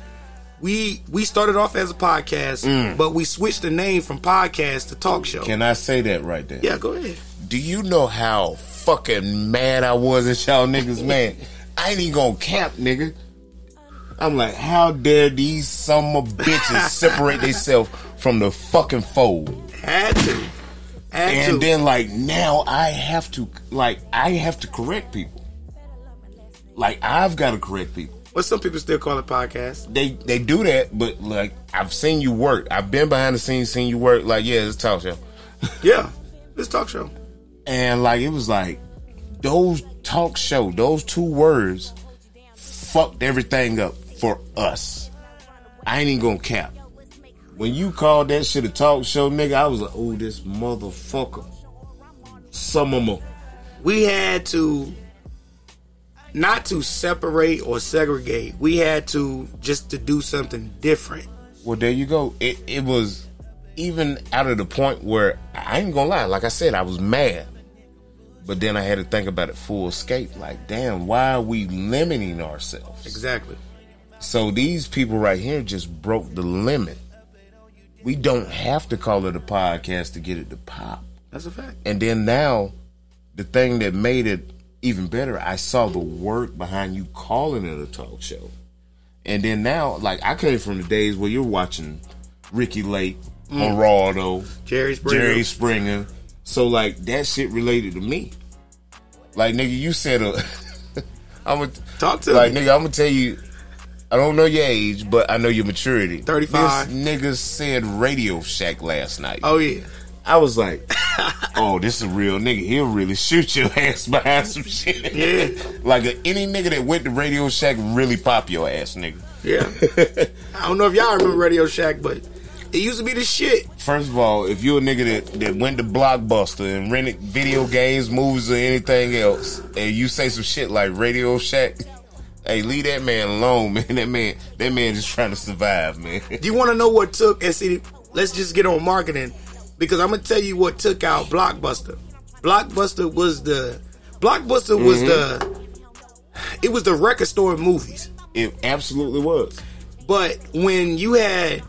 C: We we started off as a podcast, mm. but we switched the name from podcast to talk show.
B: Can I say that right there?
C: yeah, go ahead.
B: Do you know how fucking mad I was at y'all niggas, man? I ain't even gonna cap, nigga. I'm like, how dare these summer bitches separate themselves from the fucking fold?
C: Had to. Had to.
B: and then like now I have to like I have to correct people. Like I've got to correct people.
C: But some people still call it podcast.
B: They they do that, but like I've seen you work. I've been behind the scenes, seen you work. Like yeah, it's a talk show,
C: Yeah, it's talk show.
B: and like it was like those talk show, those two words fucked everything up for us. I ain't even gonna cap. When you called that shit a talk show, nigga, I was like, oh, this motherfucker. Some of them.
C: we had to not to separate or segregate. We had to just to do something different.
B: Well, there you go. It it was even out of the point where I ain't gonna lie. Like I said, I was mad, but then I had to think about it full escape. Like, damn, why are we limiting ourselves?
C: Exactly.
B: So these people right here just broke the limit. We don't have to call it a podcast to get it to pop.
C: That's a fact.
B: And then now, the thing that made it even better, I saw the work behind you calling it a talk show. And then now, like I came from the days where you're watching Ricki Lake, mm. Geraldo,
C: Jerry Springer.
B: Jerry Springer. So like that shit related to me. Like nigga, you said a. I'm gonna
C: Talk to
B: like
C: me.
B: nigga. I'm gonna tell you. I don't know your age, but I know your maturity.
C: 35.
B: This nigga said Radio Shack last night.
C: Oh yeah.
B: I was like, oh, this is a real nigga. He'll really shoot your ass behind some shit.
C: Yeah.
B: like a, any nigga that went to Radio Shack really pop your ass, nigga.
C: Yeah. I don't know if y'all remember Radio Shack, but it used to be the shit.
B: First of all, if you're a nigga that, that went to Blockbuster and rented video games, movies, or anything else, and you say some shit like Radio Shack, hey, leave that man alone, man. That man, that man just trying to survive, man.
C: Do you want to know what took? And see, let's just get on marketing because I'm gonna tell you what took out Blockbuster. Blockbuster was the Blockbuster was mm-hmm. the it was the record store of movies.
B: It absolutely was.
C: But when you had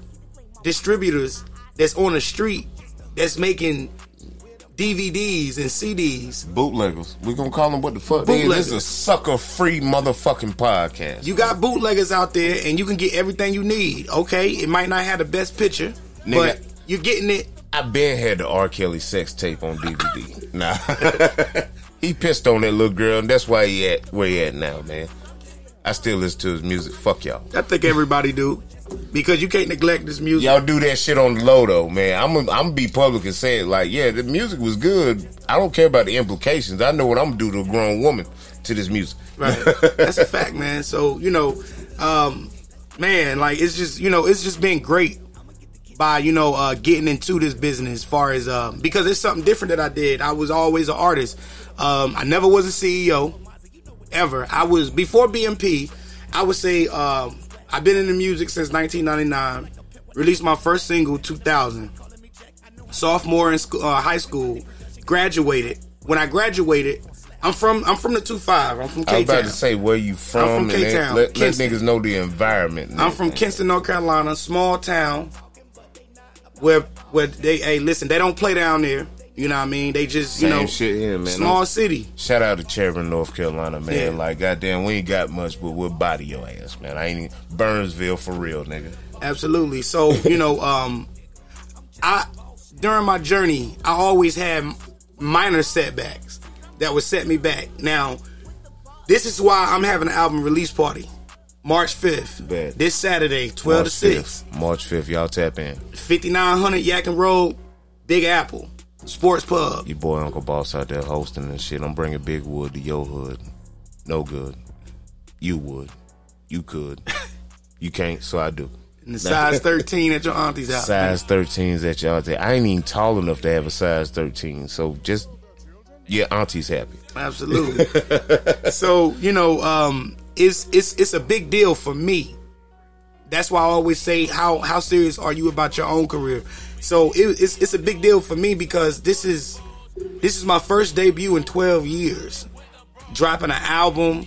C: distributors that's on the street that's making DVDs and CDs,
B: Bootleggers. We gonna call them what the fuck they. This is a sucker free motherfucking podcast.
C: you got bootleggers out there and you can get everything you need. Okay, it might not have the best picture,
B: Nigga.
C: but you're getting it.
B: I been had the R. Kelly sex tape on DVD. nah. he pissed on that little girl, and that's why he at where he at now, man. I still listen to his music. Fuck y'all.
C: I think everybody do. Because you can't neglect this music.
B: Y'all do that shit on the low though, man. I'm gonna I'm be public and say it like, yeah, the music was good. I don't care about the implications. I know what I'm gonna do to a grown woman to this music.
C: Right. That's a fact, man. So, you know, um, man, like it's just, you know, it's just been great by, you know, uh, getting into this business as far as, uh, because it's something different that I did. I was always an artist. Um, I never was a CEO ever. I was, before BMP, I would say, um, I've been in the music since 1999. Released my first single 2000. Sophomore in school, uh, high school, graduated. When I graduated, I'm from I'm from the two five. I'm from K
B: I was about to say where you from,
C: from
B: and then
C: K-Town,
B: let, let niggas know the environment.
C: I'm from. Kinston, North Carolina, small town. Where where they hey listen, they don't play down there. You know what I mean? They just you
B: Same
C: know
B: shit here, man.
C: small
B: I'm-
C: city.
B: Shout out to Chairman, North Carolina, man.
C: Yeah.
B: Like, goddamn, we ain't got much, but we'll body your ass, man. I ain't even, Burnsville for real, nigga.
C: Absolutely. So, you know, um I during my journey, I always had minor setbacks that would set me back. Now, this is why I'm having an album release party. March 5th.
B: Bet.
C: This Saturday, 12
B: March
C: to 6.
B: 5th. March 5th, y'all tap in.
C: 5900 Yadkin Road, Big Apple, Sports Pub.
B: Your boy Uncle Boss out there hosting and shit. I'm bringing Big Wood to your hood. No good. You would. You could. you can't, so I do.
C: And the size 13 at your auntie's house.
B: Size 13s at y'all there. I ain't even tall enough to have a size 13. So just, yeah, auntie's happy.
C: Absolutely. so you know, um, it's it's it's a big deal for me. That's why I always say, how how serious are you about your own career? So it, it's it's a big deal for me because this is this is my first debut in 12 years, dropping an album.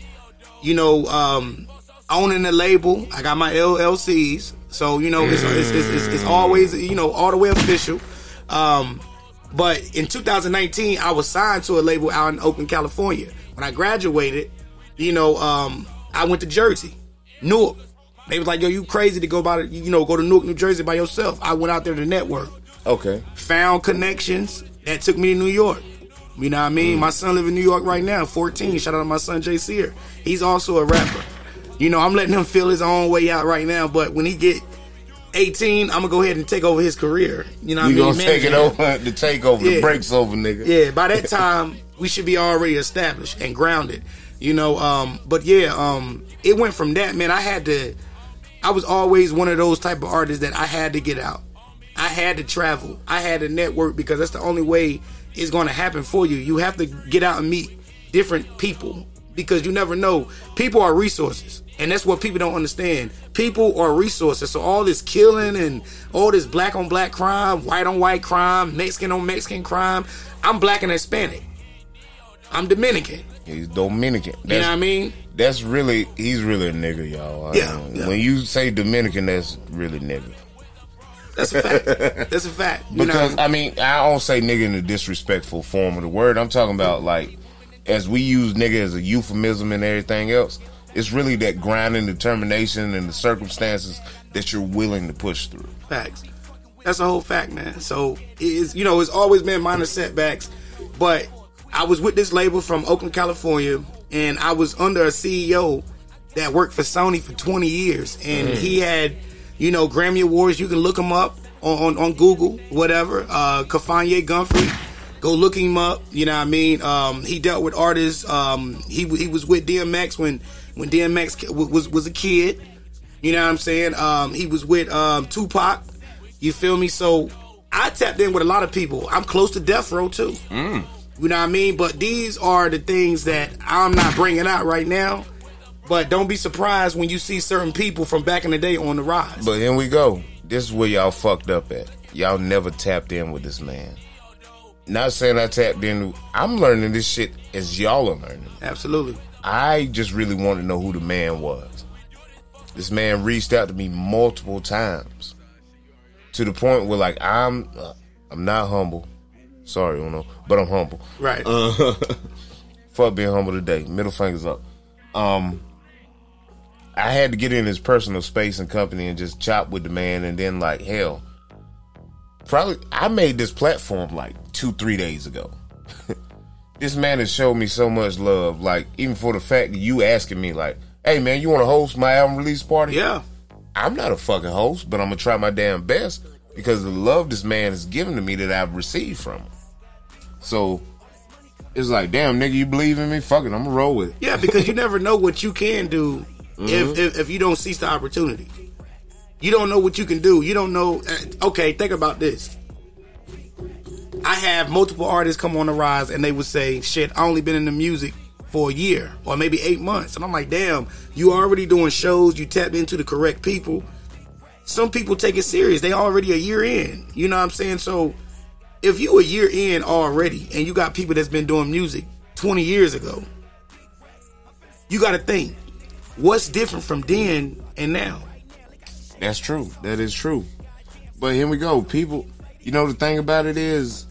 C: You know, um, owning a label. I got my LLCs, so you know it's it's, it's, it's, it's always you know all the way official. Um, but in 2019, I was signed to a label out in Oakland, California. When I graduated, you know, um, I went to Jersey, Newark. They was like, "Yo, you crazy to go by, the, you know, go to Newark, New Jersey by yourself." I went out there to network,
B: Okay.
C: found connections that took me to New York. You know what I mean? My son live in New York right now, 14. Shout out to my son Jay Sear. He's also a rapper. You know, I'm letting him feel his own way out right now, but when he get 18, I'm gonna go ahead and take over his career. You know what
B: We
C: I mean?
B: gonna take it over, the takeover,
C: Yeah.
B: the breaks over, nigga.
C: Yeah, by that time we should be already established and grounded. You know, um, but yeah, um, it went from that, man. I had to I was always one of those type of artists that I had to get out. I had to travel. I had to network because that's the only way it's going to happen for you. You have to get out and meet different people because you never know. People are resources. And that's what people don't understand. People are resources. So all this killing and all this black on black crime, white on white crime, Mexican on Mexican crime. I'm black and Hispanic. I'm Dominican.
B: He's Dominican.
C: You know what I mean?
B: That's really he's really a nigga, y'all. I
C: Yeah,
B: mean,
C: yeah.
B: When you say Dominican, that's really nigga.
C: That's a fact. that's a fact. You
B: Because
C: know,
B: I mean, I don't say nigga in a disrespectful form of the word. I'm talking about like as we use nigga as a euphemism and everything else. It's really that grinding determination and the circumstances that you're willing to push through.
C: Facts. That's a whole fact, man. So it is, you know, it's always been minor setbacks, but I was with this label from Oakland, California, and I was under a CEO that worked for Sony for 20 years, and he had, you know, Grammy awards. You can look him up on on, on Google, whatever. Uh, Kafanye Gumphrey. Go look him up. You know what I mean? Um, he dealt with artists. Um, he he was with DMX when when DMX was was a kid. You know what I'm saying? Um, he was with um, Tupac. You feel me? So I tapped in with a lot of people. I'm close to death row too. You know what I mean? But these are the things that I'm not bringing out right now. But don't be surprised when you see certain people from back in the day on the rise.
B: But here we go. This is where y'all fucked up at. Y'all never tapped in with this man. Not saying I tapped in. I'm learning this shit as y'all are learning.
C: Absolutely.
B: I just really wanted to know who the man was. This man reached out to me multiple times, to the point where like I'm, uh, I'm not humble. Sorry, Uno, but I'm humble.
C: Right.
B: Uh, Fuck being humble today. Middle fingers up. Um, I had to get in his personal space and company and just chop with the man, and then like hell, probably I made this platform like two, three days ago. this man has showed me so much love. Like even for the fact that you asking me, like, "Hey man, you want to host my album release party?"
C: yeah.
B: I'm not a fucking host, but I'm gonna try my damn best because the love this man has given to me that I've received from him. So it's like, damn, nigga, you believe in me? Fuck it, I'm gonna roll with it.
C: Yeah, because you never know what you can do if, if if you don't seize the opportunity. You don't know what you can do. You don't know. uh, Okay, think about this. I have multiple artists come on the rise, and they would say, "Shit, I only been in the music for a year or maybe eight months," and I'm like, "Damn, you already doing shows. You tapped into the correct people. Some people take it serious. They already a year in. You know what I'm saying? So if you a year in already, and you got people that's been doing music 20 years ago, you got to think, what's different from then and now?
B: That's true. That is true. But here we go. People, you know, the thing about it is,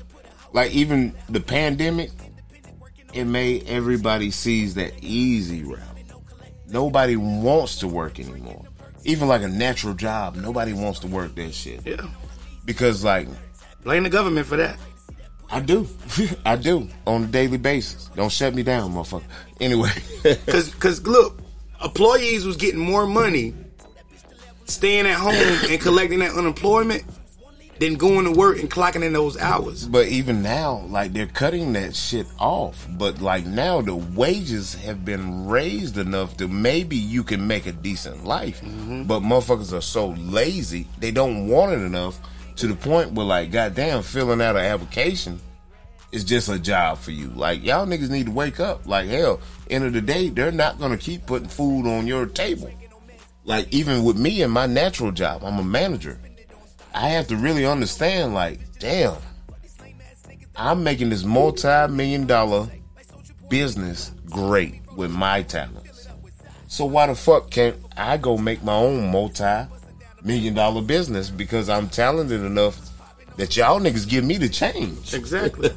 B: like, even the pandemic, it made everybody seize that easy route. Nobody wants to work anymore. Even like a natural job, nobody wants to work that shit.
C: Yeah.
B: Because, like,
C: Blame the government for that.
B: I do. I do. On a daily basis. Don't shut me down, motherfucker. Anyway.
C: Cause, cause look, employees was getting more money staying at home and collecting that unemployment than going to work and clocking in those hours.
B: But even now, like they're cutting that shit off. But like now, the wages have been raised enough to maybe you can make a decent life. Mm-hmm. But motherfuckers are so lazy, they don't want it enough to the point where, like, goddamn, filling out an application is just a job for you. Like, y'all niggas need to wake up. Like, hell, end of the day, they're not gonna keep putting food on your table. Like, even with me and my natural job, I'm a manager. I have to really understand, like, damn, I'm making this multi million dollar business great with my talents. So why the fuck can't I go make my own multi million dollar business because I'm talented enough that y'all niggas give me the change?
C: Exactly.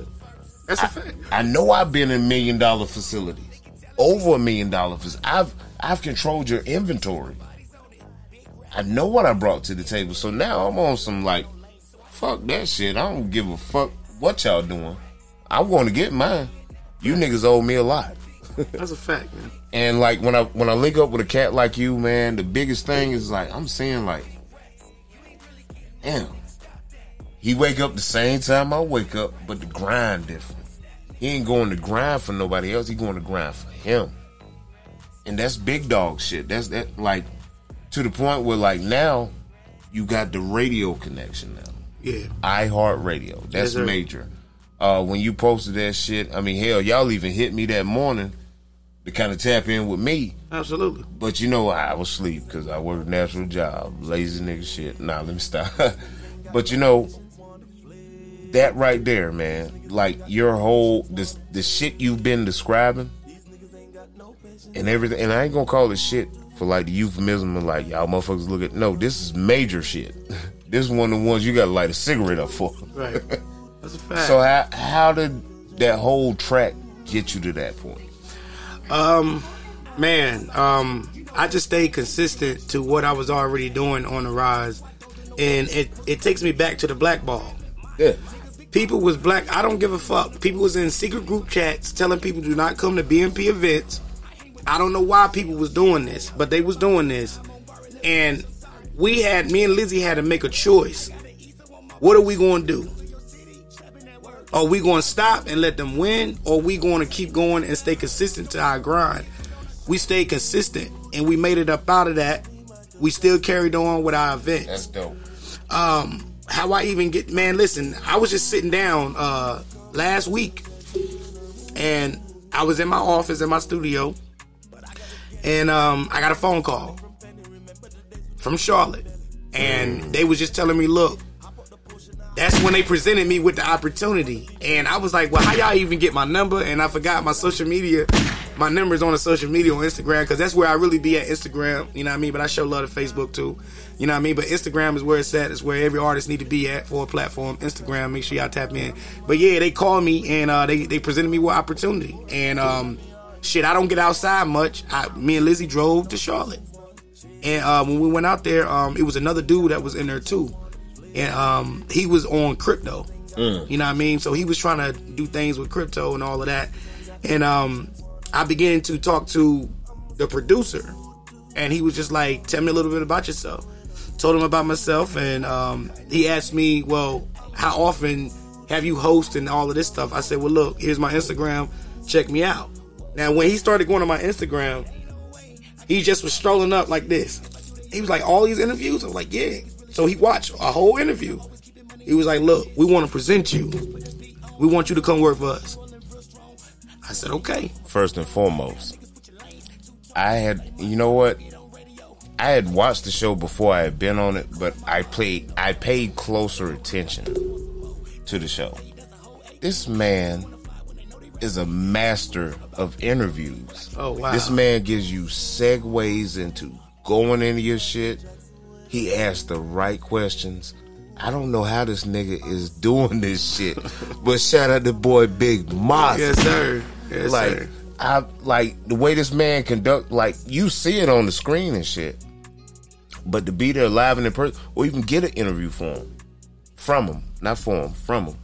C: That's a fact.
B: I know I've been in million dollar facilities, over a million dollar facilities. I've I've controlled your inventory. I know what I brought to the table. So now I'm on some like, fuck that shit. I don't give a fuck what y'all doing. I'm going to get mine. You niggas owe me a lot.
C: That's a fact, man.
B: And like when I when I link up with a cat like you, man, the biggest thing is like I'm saying like, damn, he wake up the same time I wake up, but the grind different. He ain't going to grind for nobody else. He going to grind for him. And that's big dog shit. That's that like to the point where like now you got the radio connection now.
C: Yeah.
B: iHeart Radio. That's
C: Yes,
B: major. Uh, when you posted that shit, I mean, hell, y'all even hit me that morning to kind of tap in with me.
C: Absolutely.
B: But you know, I was sleep because I work a natural job, lazy nigga shit. Nah, let me stop. but you know, that right there, man, like your whole this the shit you've been describing and everything, and I ain't gonna call it shit for like the euphemism of like y'all motherfuckers look at. No, this is major shit. this is one of the ones you gotta light a cigarette up for.
C: Right. That's a fact.
B: So how how did that whole track get you to that point?
C: Um, man, um, I just stayed consistent to what I was already doing on the rise, and it it takes me back to the black ball.
B: Yeah.
C: People was black. I don't give a fuck. People was in secret group chats telling people do not come to BMP events. I don't know why people was doing this, but they was doing this, and we had me and Lizzie had to make a choice. What are we going to do? Are we going to stop and let them win, or are we going to keep going and stay consistent to our grind? We stayed consistent, and we made it up out of that. We still carried on with our events
B: That's dope.
C: um how I even get man listen I was just sitting down uh last week and I was in my office in my studio and um I got a phone call from Charlotte and they was just telling me look that's when they presented me with the opportunity. And I was like well how y'all even get my number? And I forgot my social media. My number's on the social media on Instagram because that's where I really be at Instagram. You know what I mean? But I show love to Facebook too. You know what I mean? But Instagram is where it's at. It's where every artist need to be at for a platform. Instagram make sure y'all tap in. But yeah they called me and uh, they, they presented me with opportunity. And um shit I don't get outside much. I, me and Lizzie drove to Charlotte. And uh, when we went out there, um, it was another dude that was in there too, and um, he was on crypto. You know what I mean? So he was trying to do things with crypto and all of that. And um, I began to talk to the producer, and he was just like, "Tell me a little bit about yourself." told him about myself, and um, he asked me, "Well, how often have you hosted and all of this stuff?" I said, "Well, look, here's my Instagram. Check me out." Now, when he started going to my Instagram, he just was strolling up like this. He was like, "All these interviews." I was like, "Yeah." So he watched a whole interview. He was like, "Look, we want to present you. We want you to come work for us." I said, "Okay."
B: First and foremost, I had, you know what? I had watched the show before I had been on it, but I played, I paid closer attention to the show. This man is a master of interviews.
C: Oh, wow.
B: This man gives you segues into going into your shit. He asked the right questions. I don't know how this nigga is doing this shit, but shout out to boy Big Moss.
C: Yes, sir. Yes,
B: like
C: sir.
B: I like the way this man conduct. Like you see it on the screen and shit, but to be there live and in person, or even get an interview for him, from him, not for him, from him.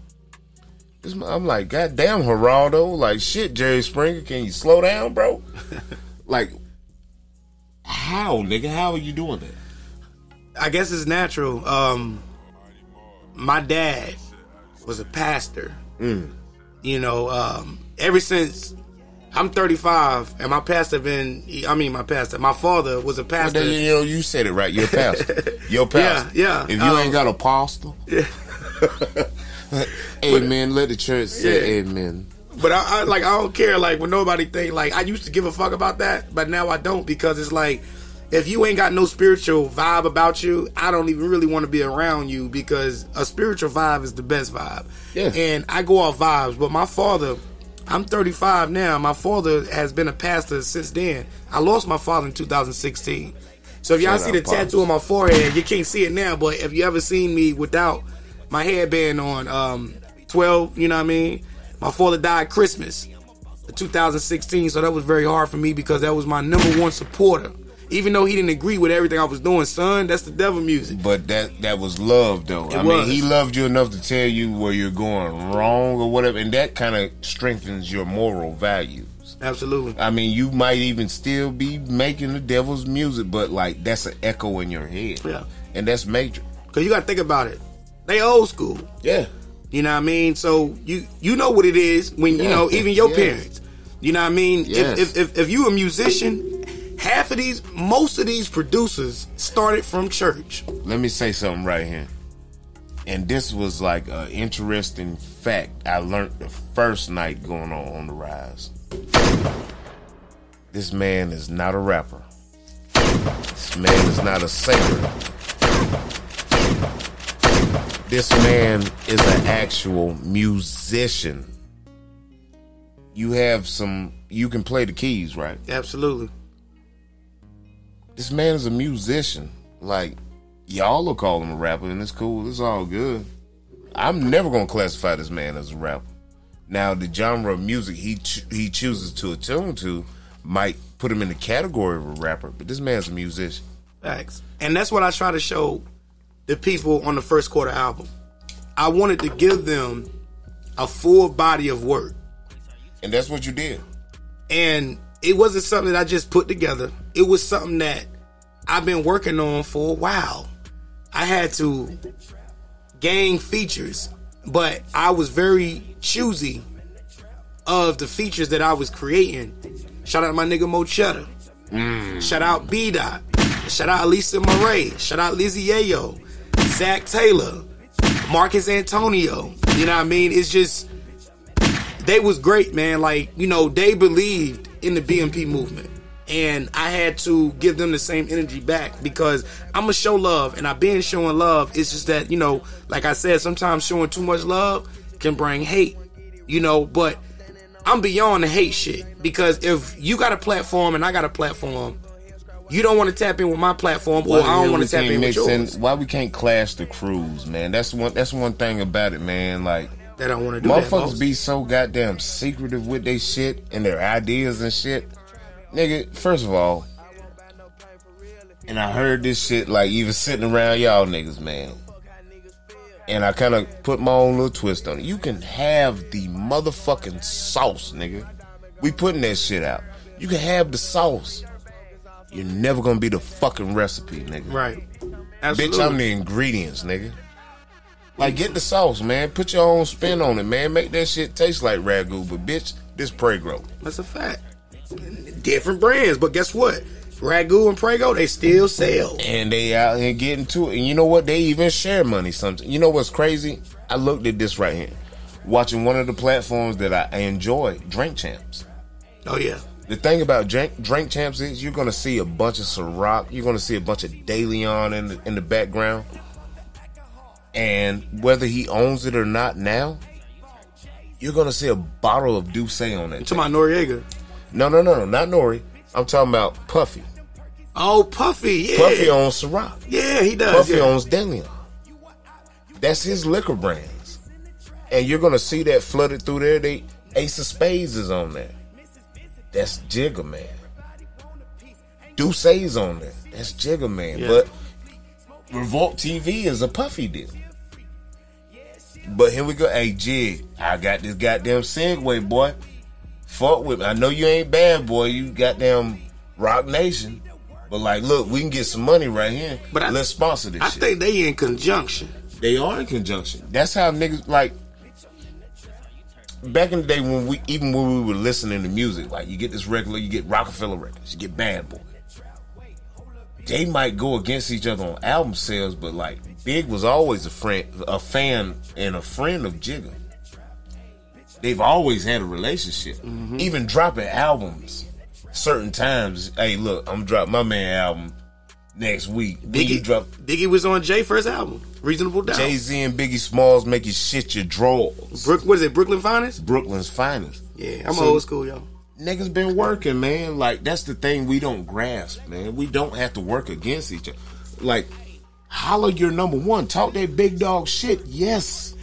B: This, I'm like, God damn, Geraldo. Like, shit, Jerry Springer, can you slow down, bro? like, how, nigga? How are you doing that?
C: I guess it's natural. Um, my dad was a pastor. You know, um, ever since I'm 35, and my pastor been, I mean, my pastor, my father was a
B: But
C: pastor.
B: then, you know, you said it right. You're a pastor. You're a pastor.
C: Yeah, yeah.
B: If you
C: Um,
B: ain't got a pastor, amen. Let the church say
C: Yeah.
B: amen.
C: But I, I like I don't care like when nobody think like I used to give a fuck about that, but now I don't because it's like if you ain't got no spiritual vibe about you, I don't even really want to be around you because a spiritual vibe is the best vibe.
B: Yeah.
C: And I go off vibes, but my father, I'm 35 now. My father has been a pastor since then. I lost my father in 2016. So if y'all
B: Shout
C: see the
B: Pops.
C: tattoo on my forehead, you can't see it now, but if you ever seen me without my headband on, um, 12, you know what I mean? My father died Christmas 2016, so that was very hard for me because that was my number one supporter. Even though he didn't agree with everything I was doing, son, that's the devil music.
B: But that that was love, though. I
C: was.
B: mean, he loved you enough to tell you where you're going wrong or whatever, and that kind of strengthens your moral values.
C: Absolutely.
B: I mean, you might even still be making the devil's music, but like that's an echo in your head.
C: Yeah.
B: and that's major.
C: Cause you gotta think about it. They old school.
B: Yeah,
C: You know what I mean? So you you know what it is when you know even your
B: Yes.
C: parents. You know what I mean?
B: Yes.
C: If, if if if you a musician, half of these, most of these producers started from church.
B: let me say something right here. And this was like an interesting fact I learned the first night going on on the rise. This man is not a rapper. This man is not a singer. This man is an actual musician. You have some, you can play the keys, right?
C: Absolutely.
B: This man is a musician. Like y'all will call him a rapper, and it's cool. It's all good. I'm never gonna classify this man as a rapper. Now, the genre of music he ch- he chooses to attune to might put him in the category of a rapper, but this man's a musician.
C: Facts. And that's what I try to show the people on the first quarter album. I wanted to give them a full body of work.
B: And that's what you did.
C: And it wasn't something that I just put together. It was something that I've been working on for a while. I had to gain features, but I was very choosy of the features that I was creating. Shout out to my nigga Mo Cheddar. Mm. Shout out B Dot. Shout out Elisa Murray. Shout out Lizzie Yayo. Zach Taylor. Marcus Antonio. You know what I mean? It's just they was great, man. Like, you know, they believed in the BMP movement. And I had to give them the same energy back because I'm to show love and I've been showing love. It's just that, you know, like I said, sometimes showing too much love can bring hate, you know, but I'm beyond the hate shit because if you got a platform and I got a platform, you don't want to tap in with my platform or I don't want to tap in with yours.
B: Why we can't clash the crews, man? That's one. That's one thing about it, man. Like
C: I want to do.
B: Motherfuckers be so goddamn secretive with their shit and their ideas and shit. Nigga, first of all, and I heard this shit like even sitting around y'all niggas, man. And I kind of put my own little twist on it. You can have the motherfucking sauce, nigga. We putting that shit out. You can have the sauce. You're never gonna be the fucking recipe, nigga.
C: Right. Absolutely.
B: Bitch, I'm the ingredients, nigga. Like, get the sauce, man. Put your own spin on it, man. Make that shit taste like ragu. But, bitch, this Prego.
C: That's a fact. Different brands, but guess what? Ragu and Prego, they still sell.
B: And they out here getting to it. And you know what? They even share money sometimes. You know what's crazy? I looked at this right here. Watching one of the platforms that I enjoy, Drink Champs.
C: Oh yeah.
B: The thing about drink, drink champs is you're gonna see a bunch of Ciroc, you're gonna see a bunch of DeLeon in the, in the background, and whether he owns it or not now, you're gonna see a bottle of D'Ussé on that.
C: To my Noreaga.
B: No, no, no, no, not Nori. I'm talking about Puffy.
C: Oh, Puffy, yeah.
B: Puffy owns Ciroc.
C: Yeah, he does.
B: Puffy
C: yeah.
B: owns DeLeon. That's his liquor brands, and you're gonna see that flooded through there. They Ace of Spades is on there. That's Jigga Man. D'Ussé's on there. That's Jigga Man.
C: Yeah.
B: But Revolt TV is a Puffy deal. But here we go. Hey, Jig, I got this goddamn Segway, boy. Fuck with me. I know you ain't bad, boy. You goddamn Roc Nation. But like, look, we can get some money right here.
C: But I-
B: let's sponsor this
C: I
B: shit.
C: think they in conjunction.
B: They are in conjunction. That's how niggas like. Back in the day when we, even when we were listening to music, like you get this regular, you get Roc-A-Fella records, you get Bad Boy. They might go against each other on album sales, but like Big was always a friend, a fan, and a friend of Jigga. They've always had a relationship, mm-hmm. even dropping albums. Certain times, hey, look, I'm dropping my man album next week. You
C: Biggie,
B: drop
C: Biggie was on Jay first album, Reasonable Doubt.
B: Jay Z and Biggie Smalls make you shit your drawers.
C: Brook, what is it? Brooklyn Finest?
B: Brooklyn's finest.
C: Yeah, I'm
B: So-
C: old school, y'all.
B: Niggas been working, man. Like that's the thing we don't grasp, man. We don't have to work against each other. Like, holler your number one. Talk that big dog shit. Yes.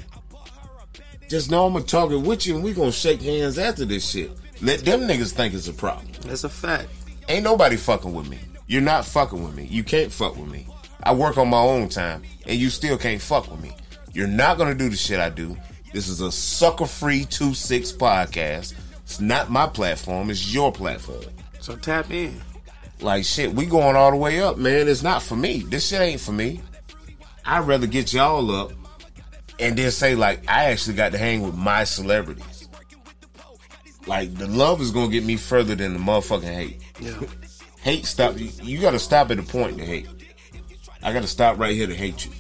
B: Just know I'm gonna talk it with you, and we gonna shake hands after this shit. Let them niggas think it's a problem.
C: That's a fact.
B: Ain't nobody fucking with me. You're not fucking with me. You can't fuck with me. I work on my own time, and you still can't fuck with me. You're not gonna do the shit I do. This is a sucker free 2 6 podcast. It's not my platform, it's your platform.
C: So tap in.
B: Like shit, we going all the way up, man. It's not for me. This shit ain't for me. I'd rather get y'all up and then say like I actually got to hang with my celebrities. Like the love is gonna get me further than the motherfucking hate.
C: Yeah.
B: Hate stop you, you gotta stop at a point to hate. I gotta stop right here to hate you.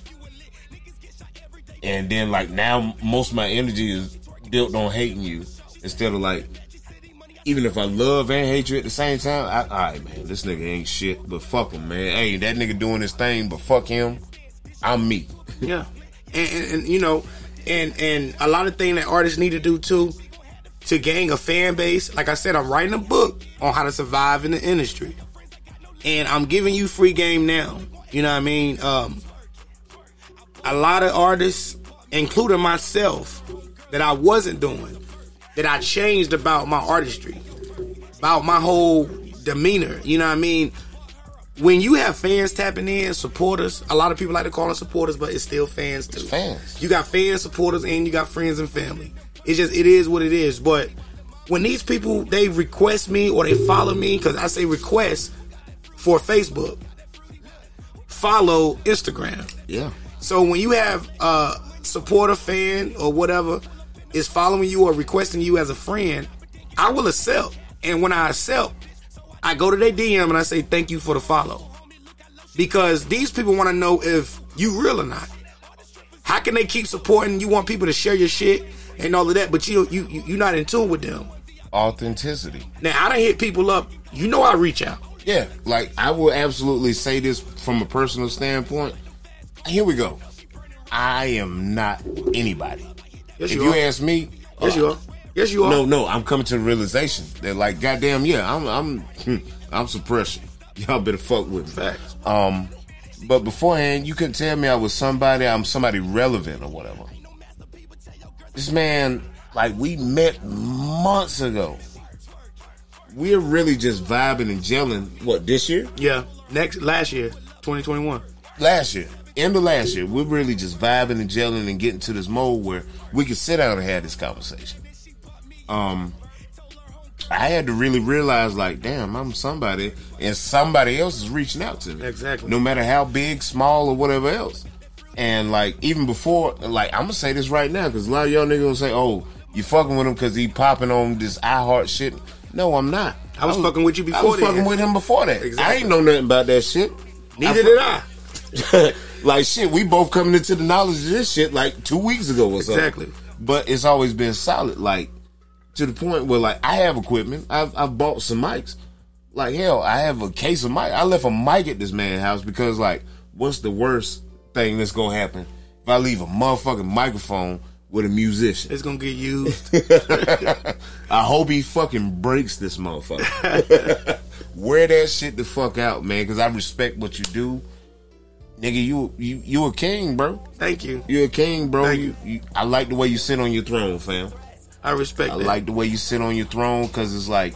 B: And then like now most of my energy is built on hating you instead of like even if I love and hate you at the same time, I, all right, man, this nigga ain't shit, but fuck him, man. Hey, that nigga doing his thing, but fuck him. I'm me.
C: Yeah, and, and, and you know, and and a lot of things that artists need to do too to gain a fan base. Like I said, I'm writing a book on how to survive in the industry, and I'm giving you free game now. You know what I mean? Um, a lot of artists, including myself, that I wasn't doing, that I changed about my artistry, about my whole demeanor. You know what I mean? when you have fans tapping in, supporters, a lot of people like to call them supporters, but it's still fans too.
B: fans.
C: You got fans, supporters, and you got friends and family. It's just it is what it is. But when these people they request me or they follow me, because I say request for Facebook, follow Instagram.
B: Yeah.
C: So when you have a supporter, fan, or whatever is following you or requesting you as a friend, I will accept. And when I accept, I go to their DM and I say thank you for the follow. Because these people want to know if you real or not. How can they keep supporting? You want people to share your shit and all of that, but you you you- you're not in tune with them.
B: Authenticity.
C: Now I don't hit people up. You know I reach out.
B: Yeah, like I will absolutely say this from a personal standpoint. Here we go. I am not anybody.
C: Yes,
B: if
C: you
B: you ask me,
C: Yes, you are. Yes, you are.
B: No, no, I'm coming to the realization that like, goddamn, yeah, I'm, I'm, hmm, I'm suppression. Y'all better fuck with me.
C: Facts.
B: Um, but beforehand, you couldn't tell me I was somebody. I'm somebody relevant or whatever. This man, like, we met months ago. We're really just vibing and gelling. What this year?
C: Yeah. Next last year, 2021.
B: last year, end of last year, we're really just vibing and gelling and getting to this mode where we can sit down and have this conversation. Um, I had to really realize, like, damn, I'm somebody, and somebody else is reaching out to me.
C: Exactly.
B: No matter how big, small, or whatever else. And like, even before, like, I'm gonna say this right now because a lot of y'all niggas gonna say, "Oh, you fucking with him because he popping on this iHeart shit." No, I'm not.
C: I was fucking with you before.
B: I was fucking with him before that. I ain't know nothing about that shit.
C: Neither did I.
B: like shit, we both coming into the knowledge of this shit like two weeks ago or something.
C: Exactly.
B: But it's always been solid, like to the point where like I have equipment. I've I've bought some mics. Like hell, I have a case of mic. I left a mic at this man's house because like, what's the worst thing that's gonna happen if I leave a motherfucking microphone with a musician?
C: It's gonna get used.
B: I hope he fucking breaks this motherfucker. Wear that shit the fuck out, man, because I respect what you do. Nigga, you you you a king, bro.
C: Thank you.
B: You a king, bro. You, you, I like the way you sit on your throne, fam.
C: I respect
B: I
C: that.
B: like the way you sit on your throne because it's like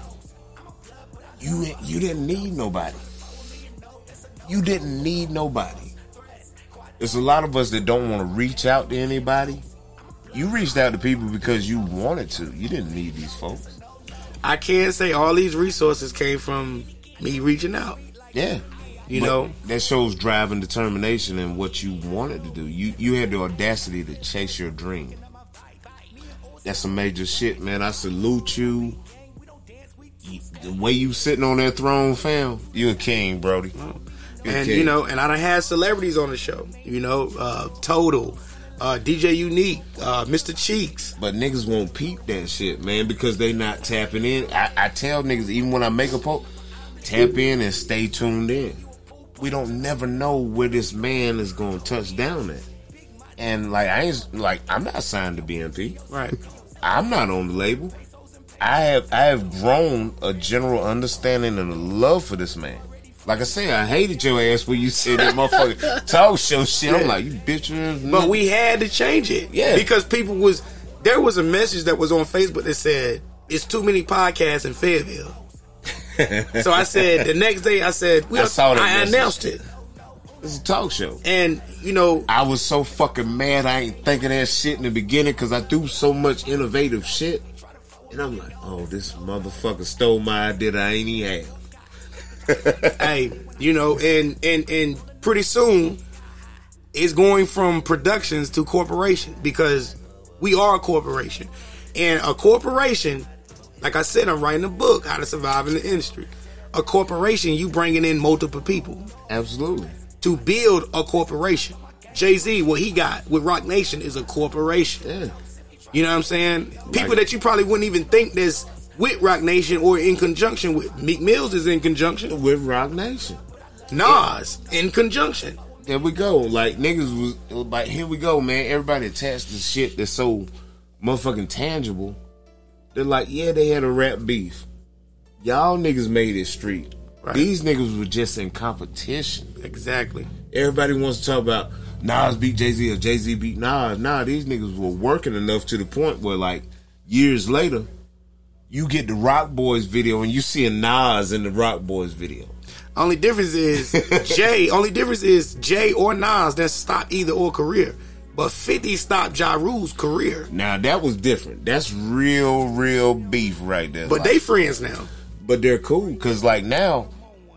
B: you you didn't need nobody. You didn't need nobody. There's a lot of us that don't want to reach out to anybody. You reached out to people because you wanted to. You didn't need these folks.
C: I can't say all these resources came from me reaching out.
B: Yeah.
C: You
B: But
C: know,
B: that shows drive and determination and what you wanted to do. You you had the audacity to chase your dream. That's some major shit, man. I salute you. You- The way you sitting on that throne, fam, you a king, Brody.
C: And
B: king.
C: you know, and I done had celebrities on the show. You know, uh, Total, uh, DJ Unique, uh, Mr. Cheeks.
B: But niggas won't peep that shit, man, because they not tapping in. I, I tell niggas even when I make a post, tap in and stay tuned in. We don't never know where this man is gonna touch down at. And like I ain't like I'm not signed to BMP.
C: Right.
B: I'm not on the label. I have I have grown a general understanding and a love for this man. Like I said, I hated your ass when you said that motherfucker talk show shit. I'm like, you bitch.
C: But we had to change it.
B: Yeah.
C: Because people was there was a message that was on Facebook that said, It's too many podcasts in Fayetteville. So I said the next day I said
B: I saw that
C: I
B: message.
C: announced it.
B: it's a talk show.
C: And you know,
B: I was so fucking mad I ain't thinking that shit in the beginning because I do so much innovative shit. And I'm like, oh, this motherfucker stole my idea that I ain't even have.
C: hey, you know, and and and pretty soon it's going from productions to corporation because we are a corporation. And a corporation, like I said, I'm writing a book, How to Survive in the Industry. A corporation, you bringing in multiple people
B: Absolutely.
C: to build a corporation. Jay Z, what he got with Roc Nation is a corporation.
B: Yeah.
C: You know what I'm saying? People
B: Like-
C: that you probably wouldn't even think that's with Roc Nation or in conjunction with. Meek Mills is in conjunction.
B: With Roc Nation.
C: Nas in conjunction.
B: There we go. Like niggas was like, here we go, man. Everybody attached to shit that's so motherfucking tangible. They're like, yeah, they had a rap beef. Y'all niggas made it street.
C: Right.
B: These niggas were just in competition.
C: Exactly.
B: Everybody wants to talk about Nas beat Jay Z or Jay Z beat Nas. Nah, these niggas were working enough to the point where, like, years later, you get the Roc Boys video and you see a Nas in the Roc Boys video.
C: Only difference is Jay. Only difference is Jay or Nas that stopped either or career. But 50 stopped Ja Rule's career.
B: Now that was different. That's real, real beef right there.
C: But
B: Like,
C: they friends now.
B: but they're cool because like now,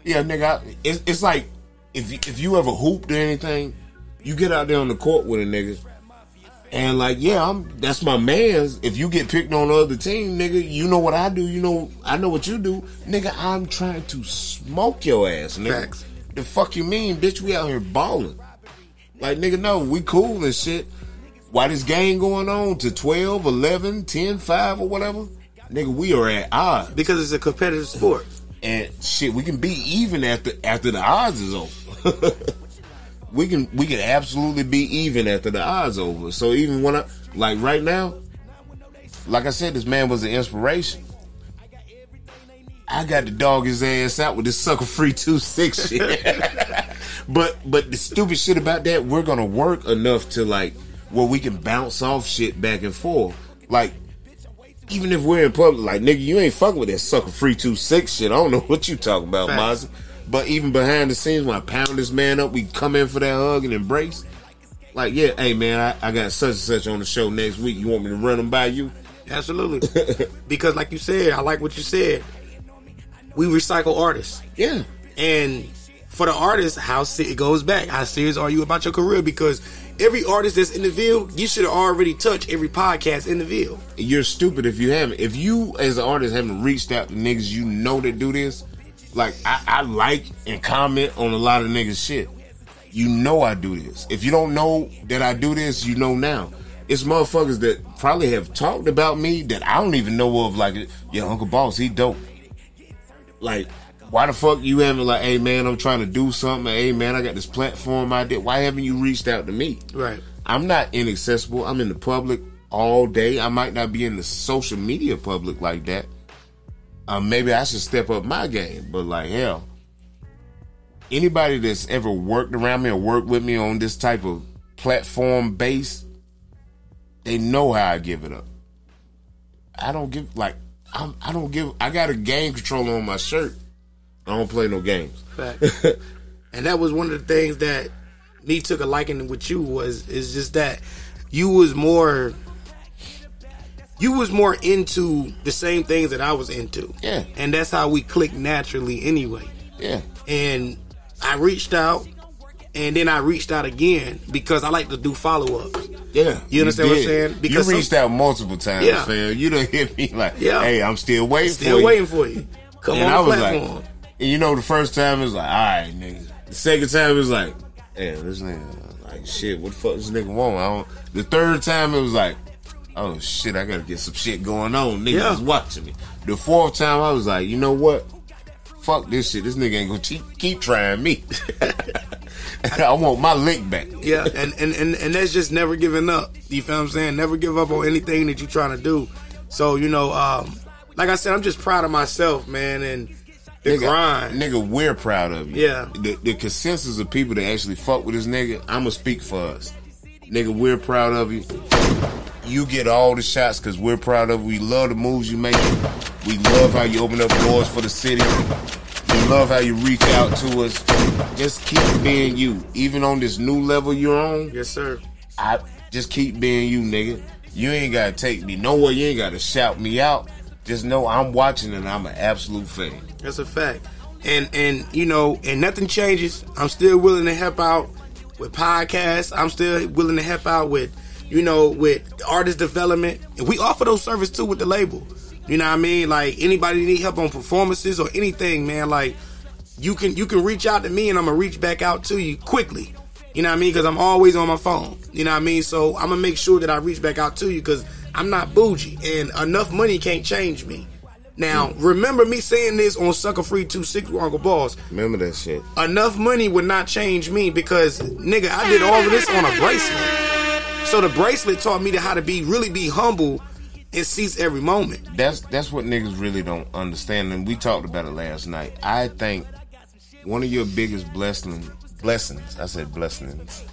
B: yeah, nigga, I- it's, it's like if you, if you ever hooped or anything, you get out there on the court with a nigga, and like yeah, I'm that's my man's. If you get picked on the other team, nigga, you know what I do. You know I know what you do, nigga. I'm trying to smoke your ass, nigga.
C: Facts.
B: The fuck you mean, bitch? We out here balling. Like nigga, no, we cool and shit. Why this game going on to 12, 11, 10, 5 or whatever? Nigga, we are at odds.
C: Because it's a competitive sport.
B: And shit, we can be even after after the odds is over. we can we can absolutely be even after the odds over. So even when I like right now, like I said, this man was an inspiration. I got to dog his ass out with this sucker free two six shit. but but the stupid shit about that, we're gonna work enough to like where we can bounce off shit back and forth. Like even if we're in public, like nigga, you ain't fucking with that sucker free two six shit. I don't know what you talking about. Mozzie. But even behind the scenes, when I pound this man up, we come in for that hug and embrace. Like, yeah, hey man, I, I got such and such on the show next week. You want me to run them by you?
C: Absolutely. because like you said, I like what you said. We recycle artists.
B: Yeah.
C: And for the artist, how se- it goes back. How serious are you about your career? Because every artist that's in the field, you should have already touched every podcast in the field.
B: You're stupid if you haven't. If you, as an artist, haven't reached out to niggas you know that do this, like I, I like and comment on a lot of niggas shit. You know I do this. If you don't know that I do this, you know now. It's motherfuckers that probably have talked about me that I don't even know of. Like, yeah, Uncle Boss, he dope. Like, why the fuck you haven't like, hey man, I'm trying to do something. Hey man, I got this platform I did. Why haven't you reached out to me?
C: Right.
B: I'm not inaccessible. I'm in the public all day. I might not be in the social media public like that. Um, maybe I should step up my game. But like hell, anybody that's ever worked around me or worked with me on this type of platform base, they know how I give it up. I don't give like I'm, I don't give. I got a game controller on my shirt. I don't play no games.
C: Fact. and that was one of the things that me took a liking with you was is just that you was more you was more into the same things that I was into.
B: Yeah.
C: And that's how we clicked naturally anyway.
B: Yeah.
C: And I reached out and then I reached out again because I like to do follow ups.
B: Yeah.
C: You understand what I'm saying? Because
B: you reached out multiple times,
C: Yeah.
B: fam. You done hit me like,
C: Yeah.
B: hey, I'm still waiting
C: Still
B: for you.
C: waiting for you. Come
B: and
C: on
B: I was
C: platform.
B: like, and you know, the first time it was like, all right, nigga. The second time it was like, damn, this nigga, like, shit, what the fuck this nigga want? I don't. The third time it was like, oh shit, I gotta get some shit going on. Niggas
C: Yeah.
B: is watching me. The fourth time I was like, you know what? Fuck this shit. This nigga ain't gonna keep, keep trying me. I want my lick back.
C: Yeah, and, and, and, and that's just never giving up. You feel what I'm saying? Never give up on anything that you're trying to do. So, you know, um, like I said, I'm just proud of myself, man, and the
B: nigga,
C: grind.
B: Nigga, we're proud of you.
C: Yeah.
B: The, the consensus of people that actually fuck with this nigga, I'ma speak for us. Nigga, we're proud of you. You get all the shots because we're proud of you. We love the moves you make. We love how you open up doors for the city. Love how you reach out to us. Just keep being you. Even on this new level you're on,
C: Yes, sir.
B: I just keep being you, nigga. You ain't gotta take me nowhere. You ain't gotta shout me out. Just know I'm watching and I'm an absolute fan.
C: That's a fact. And and you know, and nothing changes. I'm still willing to help out with podcasts. I'm still willing to help out with, you know, with artist development. And we offer those services too with the label. You know what I mean? Like anybody need help on performances or anything, man. Like you can you can reach out to me and I'm gonna reach back out to you quickly. You know what I mean? Because I'm always on my phone. You know what I mean? So I'm gonna make sure that I reach back out to you because I'm not bougie and enough money can't change me. Now, hmm. remember me saying this on Sucker Free 26 with Uncle Boss.
B: Remember that shit.
C: Enough money would not change me because, nigga, I did all of this on a bracelet. So the bracelet taught me to how to be really be humble and seize every moment.
B: That's that's what niggas really don't understand, and we talked about it last night. I think one of your biggest blessing blessings. I said blessings.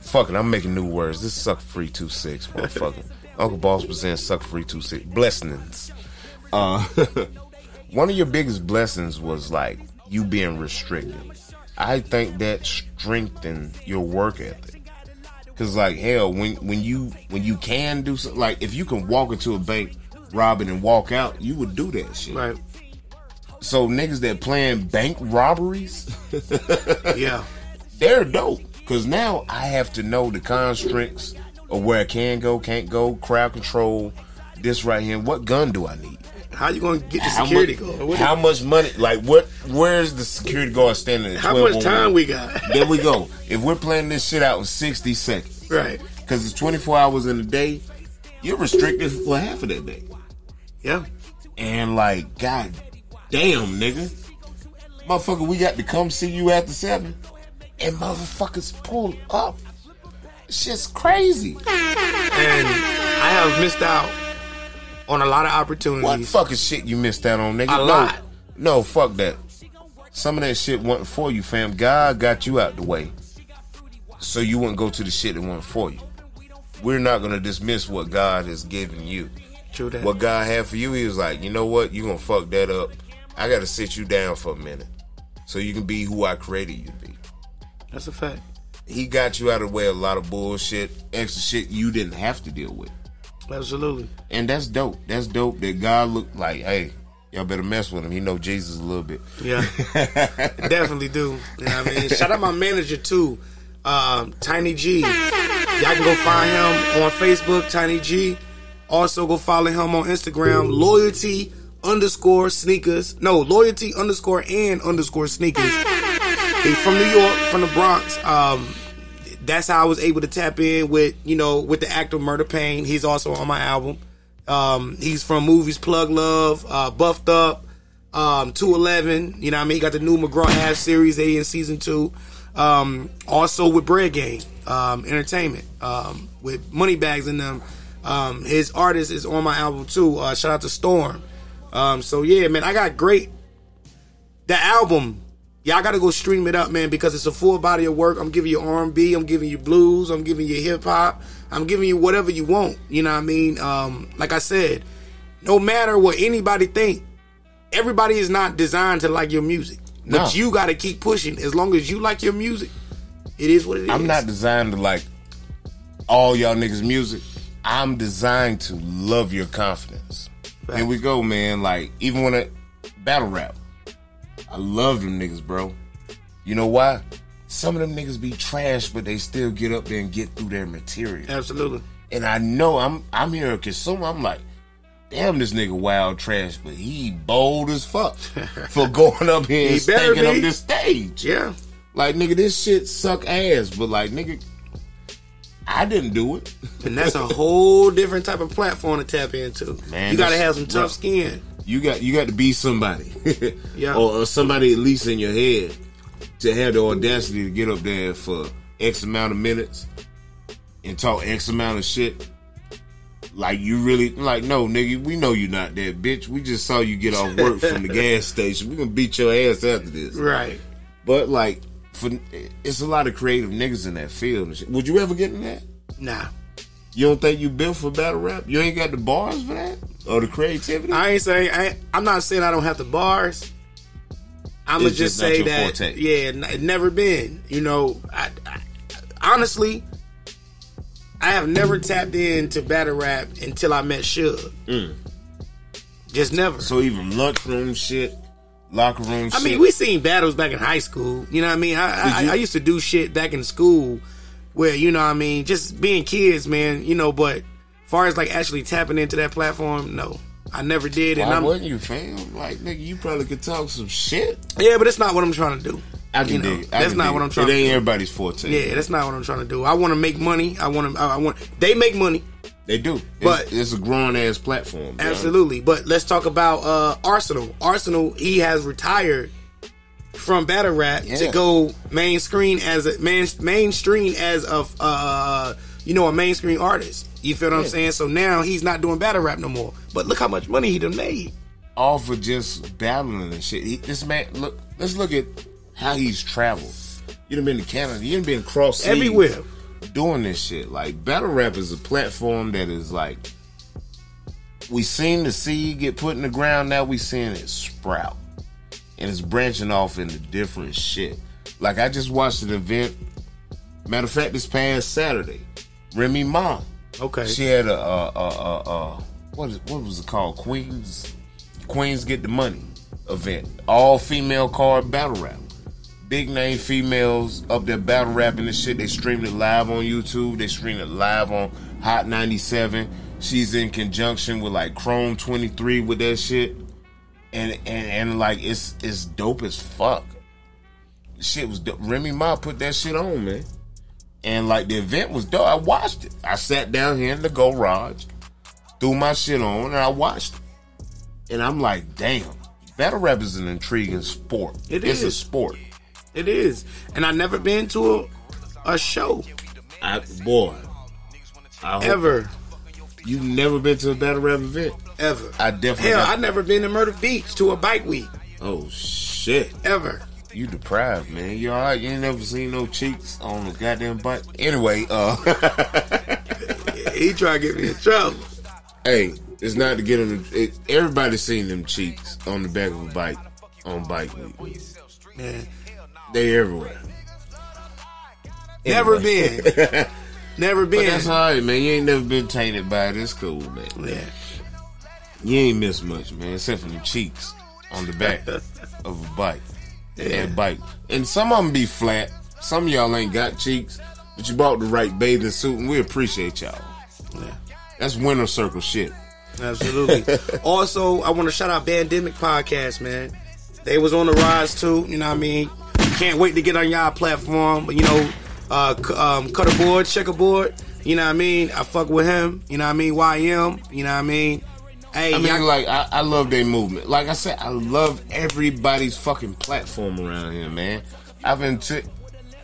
B: Fuck it, I'm making new words. This is suck free two six, motherfucker. Uncle Boss presents suck free two six blessings. Uh, one of your biggest blessings was like you being restricted. I think that strengthened your work ethic. Cause like hell, when when you when you can do something, like if you can walk into a bank, rob it, and walk out, you would do that shit.
C: Right.
B: So niggas that playing bank robberies,
C: Yeah.
B: they're dope. Cause now I have to know the constricts of where I can go, can't go, crowd control, this right here. What gun do I need?
C: How you gonna get the
B: How
C: security
B: much,
C: guard? What-
B: How much money? Like what? Where's the security guard standing? At
C: how much time we got?
B: There we go. If we're playing this shit out in sixty seconds,
C: right.
B: because it's twenty four hours in a day, you're restricted for half of that day.
C: Yeah.
B: And like, god damn, nigga. Motherfucker, we got to come see you after seven. And motherfuckers pull up. Shit's crazy.
C: And I have missed out on a lot of opportunities.
B: What fucking shit you missed out on, nigga?
C: A
B: no,
C: lot.
B: No, fuck that. Some of that shit wasn't for you, fam. God got you out the way. So you wouldn't go to the shit that wasn't for you. We're not gonna dismiss what God has given you.
C: True that.
B: what God had for you, he was like, you know what, you gonna fuck that up. I gotta sit you down for a minute. So you can be who I created you to be.
C: That's a fact.
B: He got you out of the way a lot of bullshit, extra shit you didn't have to deal with.
C: Absolutely.
B: And that's dope. That's dope that God looked like, hey, y'all better mess with him. He know Jesus a little bit.
C: Yeah, definitely do. You know I mean? Shout out my manager too, um, Tiny G. Y'all can go find him on Facebook, Tiny G. Also go follow him on Instagram, loyalty underscore sneakers. No, loyalty underscore and underscore sneakers. He's from New York, from the Bronx. Um, that's how I was able to tap in with, you know, with the actor Murder Pain. He's also on my album. Um, he's from movies Plug Love, uh, Buffed Up, um, 211. You know I mean? He got the new McGraw Half series, they in season two. Um, also with Bread Game um, Entertainment, um, with Money Bags in them. Um, his artist is on my album too. Uh, shout out to Storm. So yeah, man, I got great. The album, y'all got to go stream it up, man, because it's a full body of work. I'm giving you R&B, I'm giving you blues, I'm giving you hip hop, I'm giving you whatever you want. You know what I mean? Um, like I said, no matter what anybody think, everybody is not designed to like your music, but you got to keep pushing. As long as you like your music, it is what it is.
B: I'm not designed to like all y'all niggas' music. I'm designed to love your confidence. Here we go, man. Like, even when I battle rap, I love them niggas, bro. You know why? Some of them niggas be trash, but they still get up there and get through their material.
C: Absolutely.
B: And I know I'm I'm here a consumer. I'm like, damn, this nigga wild trash, but he bold as fuck for going up here and stinking up this stage.
C: Yeah.
B: Like nigga, this shit suck ass, but like nigga, I didn't do it.
C: And that's a whole different type of platform to tap into.
B: Man,
C: you got to have some tough skin.
B: You got you got to be somebody,
C: Yeah.
B: or, or somebody at least in your head to have the audacity to get up there for X amount of minutes and talk X amount of shit. Like you really like no nigga, we know you're not that bitch. We just saw you get off work from the gas station. We gonna beat your ass after this.
C: Right.
B: But like, for it's a lot of creative niggas in that field. And shit. Would you ever get in that?
C: Nah.
B: You don't think you built for battle rap? You ain't got the bars for that or the creativity?
C: I ain't saying I. I'm not saying I don't have the bars. I'm gonna just
B: just
C: say that
B: forte.
C: yeah, n- it never been. You know, I, I honestly, I have never tapped into battle rap until I met Suge. Just never.
B: Mm. so even lunchroom shit, locker room
C: I
B: shit.
C: mean, we seen battles back in high school. You know what I mean? I, I, I used to do shit back in school where, you know what I mean, just being kids, man, you know, but far as like actually tapping into that platform, no. I never did. And
B: Why
C: I'm,
B: wasn't you, fam? Like, nigga, you probably could talk some shit.
C: yeah, but it's not what I'm trying to do.
B: I can
C: You know,
B: dig. I
C: that's not
B: dig
C: what. I'm trying
B: It
C: to
B: ain't
C: do.
B: everybody's forte.
C: Yeah, that's not what I'm trying to do. I want to make money. I want to. I want. They make money,
B: they do.
C: But-
B: it's, it's a grown ass platform. bro.
C: absolutely. But let's talk about uh, Arsonal. Arsonal. He has retired from battle rap to go main screen as a main mainstream as a uh, you know a mainstream artist. You feel what I'm saying? So now he's not doing battle rap no more. But look how much money he done made.
B: All for just battling and shit. He, this man, look. Let's look at how he's traveled. You done been to Canada. You done been across seas
C: Everywhere.
B: doing this shit. Like battle rap is a platform that is like we seen the seed get put in the ground. Now we seeing it sprout, and it's branching off into different shit. Like I just watched an event. Matter of fact, this past Saturday, Remy Ma,
C: Okay.
B: she had a, a, a, a, a what is what was it called? Queens Queens get the money event. All female card battle rap. Big name females up there battle rapping and shit. They streamed it live on YouTube. They streamed it live on Hot 97. She's in conjunction with like Chrome 23 with that shit. And and, and like it's it's dope as fuck. Shit was dope. Remy Ma put that shit on, man. And like the event was dope. I watched it. I sat down here in the garage, threw my shit on, and I watched it. And I'm like, damn, battle rap is an intriguing sport.
C: It
B: it's a sport.
C: It is, and I never been to a a show
B: I boy, I
C: ever,
B: you've never been to a battle rap event.
C: ever.
B: I definitely.
C: Hell,
B: got-
C: I never been to Myrtle Beach to a bike week
B: oh shit,
C: ever.
B: You deprived, man. You alright? You ain't never seen no cheeks on a goddamn bike. Anyway, uh,
C: He tried to get me in trouble.
B: hey, it's not to get in. The, it, everybody's seen them cheeks on the back of a bike on bike week.
C: Man,
B: They everywhere.
C: never
B: Anyway.
C: been. Never
B: But
C: been.
B: that's all right, man. You ain't never been tainted by it. It's cool, man.
C: yeah.
B: You ain't missed much, man, except for the cheeks on the back of a bike. And bike. And some of them be flat. Some of y'all ain't got cheeks, but you bought the right bathing suit, and we appreciate y'all.
C: Yeah.
B: That's winter circle shit.
C: Absolutely. also, I want to shout out Bandemic Podcast, man. They was on the rise too. You know what I mean? Can't wait to get on y'all platform. But you know, uh, c- um, cut a board, checkerboard. You know what I mean? I fuck with him. You know what I mean? YM. You know what I mean? Hey,
B: I mean, like, I, I love their movement. Like I said, I love everybody's fucking platform around here, man. I've been to,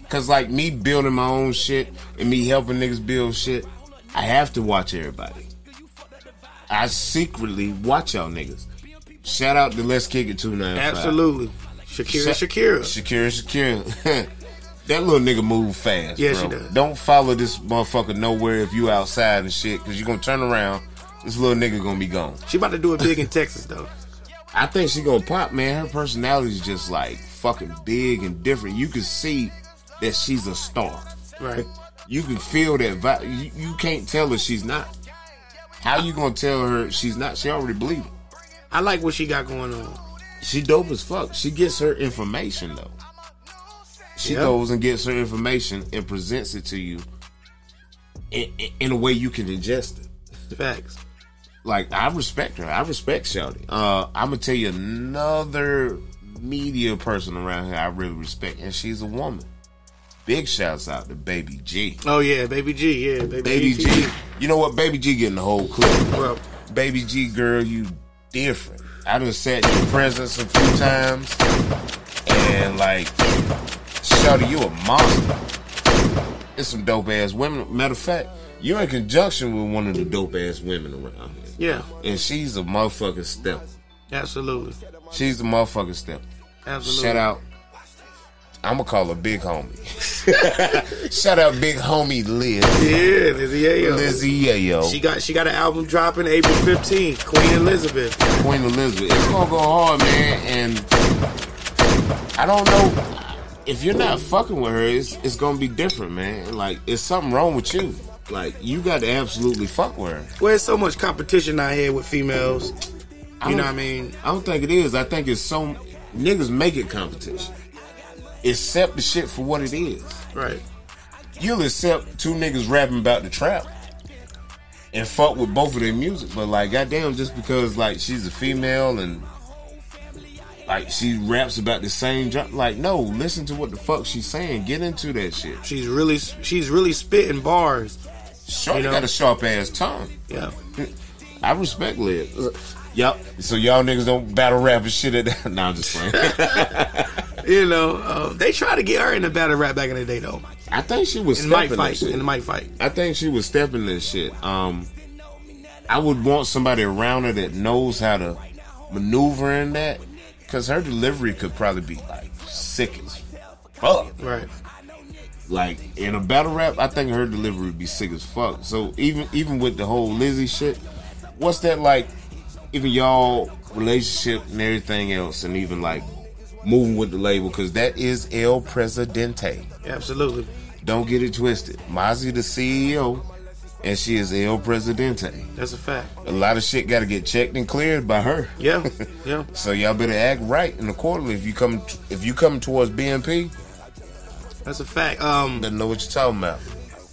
B: cause like me building my own shit and me helping niggas build shit, I have to watch everybody. I secretly watch y'all niggas. Shout out to Let's Kick It 295.
C: absolutely. Shakira,
B: Sha-
C: Shakira.
B: Shakira, Shakira. that little nigga move fast.
C: Yes,
B: bro.
C: she does.
B: Don't follow this motherfucker nowhere if you outside and shit, cause you're gonna turn around. This little nigga gonna be gone.
C: She about to do it big in Texas though.
B: I think she gonna pop, man. Her personality is just like fucking big and different. You can see that she's a star.
C: Right.
B: You can feel that vibe. You, you can't tell her she's not. How you gonna tell her she's not? She already believe it.
C: I like what she got going on.
B: She dope as fuck. She gets her information though. She
C: Yeah.
B: goes and gets her information and presents it to you in, in- in a way you can ingest it.
C: Facts.
B: Like I respect her. I respect Shouty. Uh, I'm gonna tell you another media person around here I really respect, and she's a woman. Big shouts out to Baby G.
C: Oh yeah, baby G. Yeah, baby,
B: Baby
C: G.
B: G. You know what? Baby G getting the whole clip.
C: Well,
B: Baby G girl, you different. I done sat in your presence a few times, and like, Shouty, you a monster. It's some dope ass women. Matter of fact, you're in conjunction with one of the dope ass women around here.
C: Yeah,
B: And she's a motherfucking step.
C: absolutely,
B: She's a motherfucking step.
C: absolutely.
B: Shout out. I'm gonna call her Big Homie. Shout out Big Homie Liz.
C: Yeah, Lizzie Yayo.
B: Lizzie Yayo.
C: She got she got an album dropping April 15th. Queen Elizabeth.
B: Queen Elizabeth. It's gonna go hard, man. And I don't know if you're not fucking with her. It's it's gonna be different, man. Like it's something wrong with you. Like you got to absolutely fuck with her.
C: Well, there's so much competition out here with females. You know what I mean?
B: I don't think it is. I think it's so niggas make it competition. Accept the shit for what it is.
C: Right.
B: You'll accept two niggas rapping about the trap and fuck with both of their music, but like goddamn, just because like she's a female and like she raps about the same drop, like no, listen to what the fuck she's saying. Get into that shit.
C: She's really she's really spitting bars.
B: Shorty
C: You know?
B: got a sharp ass tongue.
C: Yeah.
B: I respect Liz. Yep. So y'all niggas don't battle rap and shit at that. nah, I'm just playing.
C: You know, uh, they tried to get her in the battle rap back in the day though.
B: I think she was
C: In the mic
B: stepping
C: fight. In the mic fight.
B: I think she was stepping this shit. Um, I would want somebody around her that knows how to maneuver in that, because her delivery could probably be like sick as fuck.
C: Right.
B: Like in a battle rap, I think her delivery would be sick as fuck. So even even with the whole Lizzie shit, what's that like? Even y'all relationship and everything else, and even like moving with the label, because that is El Presidente.
C: Absolutely.
B: Don't get it twisted. Mozzie the CEO, and she is El Presidente.
C: That's a fact.
B: A lot of shit got to get checked and cleared by her.
C: Yeah. Yeah.
B: So y'all better act right in the accordingly. If you come, if you come towards BMP,
C: That's a fact. Um
B: then know what you're talking about.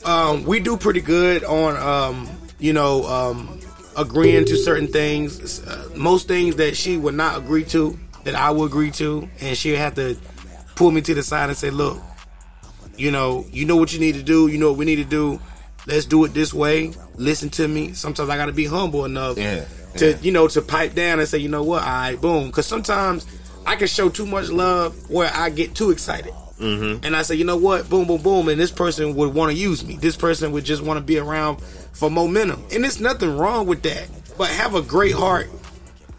C: um, we do pretty good on um, you know um, agreeing to certain things. Uh, most things that she would not agree to, that I would agree to, and she'd have to pull me to the side and say, "Look, you know, you know what you need to do. You know what we need to do. Let's do it this way. Listen to me. Sometimes I got to be humble enough
B: Yeah,
C: to
B: yeah.
C: you know to pipe down and say, you know what, all right, boom. Because sometimes I can show too much love where I get too excited.
B: Mm-hmm.
C: And I say, you know what, boom, boom, boom, and this person would want to use me. This person would just want to be around for momentum, and there's nothing wrong with that. But have a great heart,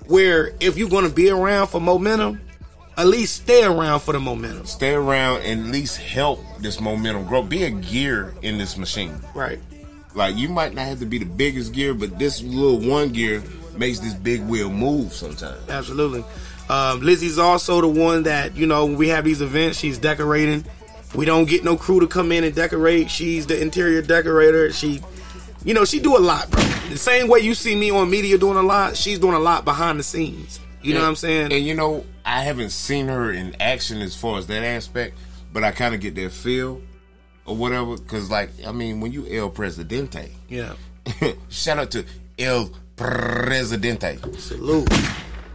C: where if you're going to be around for momentum, at least stay around for the momentum.
B: Stay around and at least help this momentum grow. Be a gear in this machine.
C: Right.
B: Like you might not have to be the biggest gear, but this little one gear makes this big wheel move sometimes.
C: Absolutely. Um, Lizzie's also the one that you know when we have these events, she's decorating. We don't get no crew to come in and decorate. She's the interior decorator. She, you know, she do a lot, bro. The same way you see me on media doing a lot, she's doing a lot behind the scenes. You know what I'm saying?
B: And you know, I haven't seen her in action as far as that aspect, but I kind of get that feel or whatever. Because, like, I mean, when you El Presidente,
C: yeah.
B: shout out to El Presidente.
C: Salute.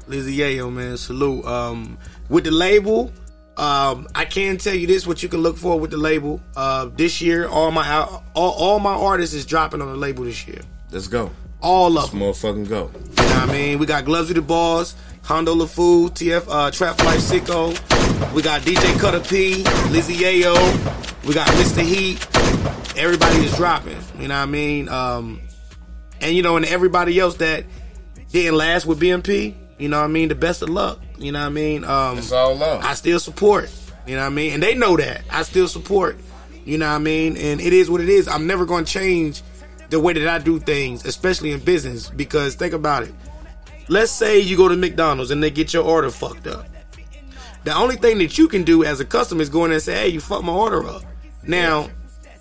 C: Lizzie Yayo, man. Salute. Um, with the label, um, I can tell you this: what you can look for with the label. Uh, this year, all my all, all my artists is dropping on the label this year.
B: Let's go.
C: All of
B: Let's
C: them.
B: motherfucking go.
C: You know what I mean? We got Gloves with the Balls, Hondo LaFou, TF uh, Trap Life Sicko. We got DJ Cutter P, Lizzie Yayo. We got Mr. Heat. Everybody is dropping. You know what I mean? Um, and you know, and everybody else that didn't last with BMP. You know what I mean? The best of luck. You know what I mean? Um,
B: It's all love.
C: I still support. You know what I mean? And they know that. I still support. You know what I mean? And it is what it is. I'm never going to change the way that I do things, especially in business, because think about it. Let's say you go to McDonald's and they get your order fucked up. The only thing that you can do as a customer is go in and say, hey, you fucked my order up. Now,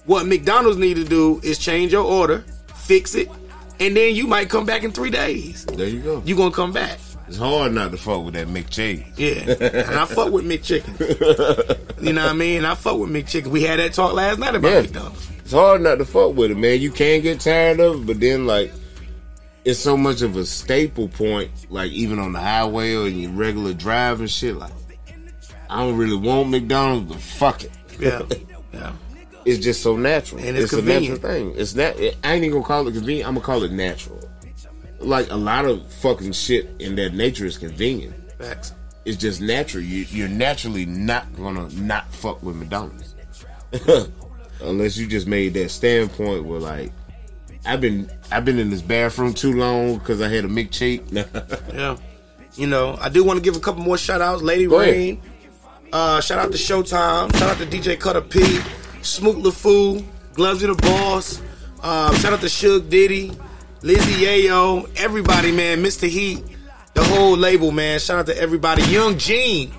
C: what McDonald's need to do is change your order, fix it, and then you might come back in three days.
B: There you go.
C: you going to come back.
B: It's hard not to fuck with that McCheese.
C: Yeah, and I fuck with McChicken. You know what I mean? I fuck with McChicken. We had that talk last night about
B: Yeah.
C: McDonald's.
B: It's hard not to fuck with it, man. You can get tired of it, but then like it's so much of a staple point, like even on the highway or in your regular drive and shit. Like I don't really want McDonald's, but fuck it.
C: Yeah, yeah.
B: It's just so natural.
C: And it's
B: a natural thing. It's not. I ain't even gonna call it convenient. I'm gonna call it natural. Like a lot of fucking shit in that nature is convenient.
C: Facts.
B: It's just natural. You, you're naturally not gonna not fuck with McDonald's, unless you just made that standpoint where like, I've been I've been in this bathroom too long because I had a McCheek.
C: Yeah. You know, I do want to give a couple more shout outs. Lady
B: Go.
C: Rain. Uh, shout out to Showtime. Shout out to DJ Cutter P. Smoot LaFou. Gloves of the Boss. Uh, shout out to Suge Diddy. Lizzie Yayo. Everybody, man. Mr. Heat. The whole label, man. Shout out to everybody. Young Gene.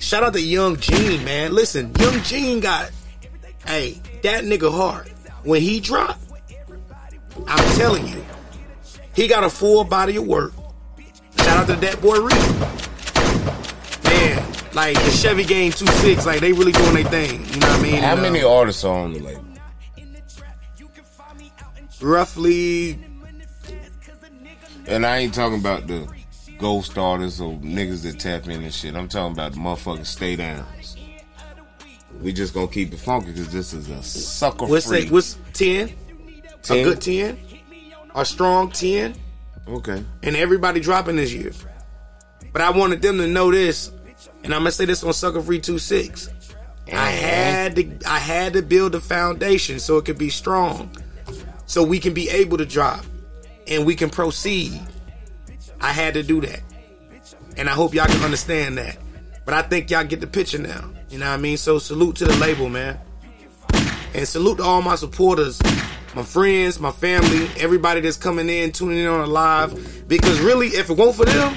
C: Shout out to Young Gene, man. Listen, Young Gene got, hey, that nigga hard. When he dropped, I'm telling you, he got a full body of work. Shout out to that boy Reed. Man, like the Chevy Game 2-6, like they really doing their thing. You know what I mean?
B: How
C: And, uh,
B: many artists are on the label?
C: Roughly,
B: And I ain't talking about the ghost artists or niggas that tap in and shit. I'm talking about the motherfucking stay downs. We just gonna keep it funky because this is a sucker
C: what's
B: free.
C: what's 10? A good 10? A strong 10?
B: okay.
C: and everybody dropping this year. But I wanted them to know this, and I'm gonna say this on Sucker Free 26. I had to I had to build a foundation so it could be strong. So we can be able to drop and we can proceed. I had to do that. And I hope y'all can understand that. But I think y'all get the picture now. You know what I mean? So salute to the label, man. And salute to all my supporters, my friends, my family, everybody that's coming in, tuning in on the live. Because really, if it weren't for them,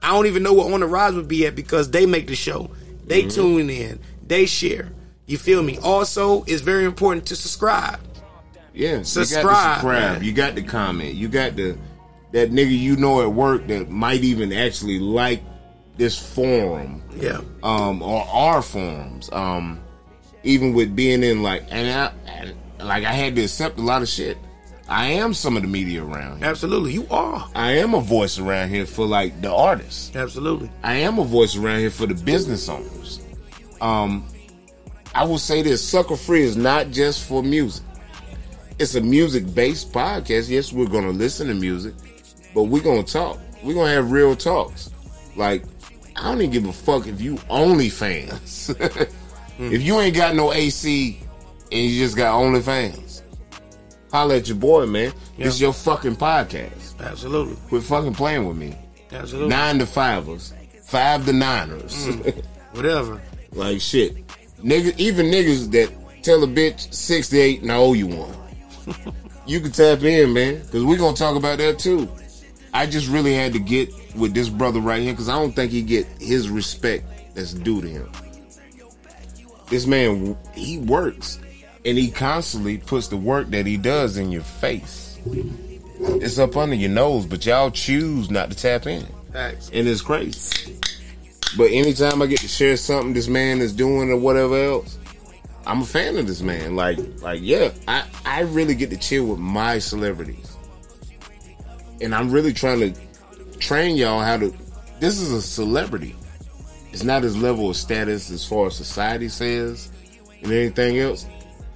C: I don't even know what On the Rise would be at because they make the show. They tune in. They share. You feel me? Also, it's very important to subscribe.
B: Yeah,
C: Subscribe,
B: You got subscribe. You got to comment. You got the that nigga you know at work that might even actually like this forum,
C: Yeah.
B: um, or our forums. Um, even with being in like, and I, and, like I had to accept a lot of shit. I am some of the media around here.
C: Absolutely. You are.
B: I am a voice around here for like the artists.
C: Absolutely.
B: I am a voice around here for the business owners. Um, I will say this: Sucker Free is not just for music. It's a music-based podcast. Yes, we're gonna listen to music, but we're gonna talk. We're gonna have real talks. Like, I don't even give a fuck if you only fans. if you ain't got no AC and you just got OnlyFans, holla at your boy, man. This is your fucking podcast.
C: Absolutely.
B: Quit fucking playing with me
C: Absolutely.
B: nine to fivers, five to niners. Mm.
C: Whatever.
B: like shit. Nigga, even niggas that tell a bitch 68 and I owe you one. you can tap in, man, because we're gonna talk about that too. I just really had to get with this brother right here because I don't think he get his respect that's due to him. This man, he works, and he constantly puts the work that he does in your face. It's up under your nose, but y'all choose not to tap in,
C: Facts.
B: and it's crazy. But anytime I get to share something this man is doing or whatever else, I'm a fan of this man. Like, like yeah, I I really get to chill with my celebrities, and I'm really trying to train y'all how to. This is a celebrity. It's not his level of status as far as society says and anything else.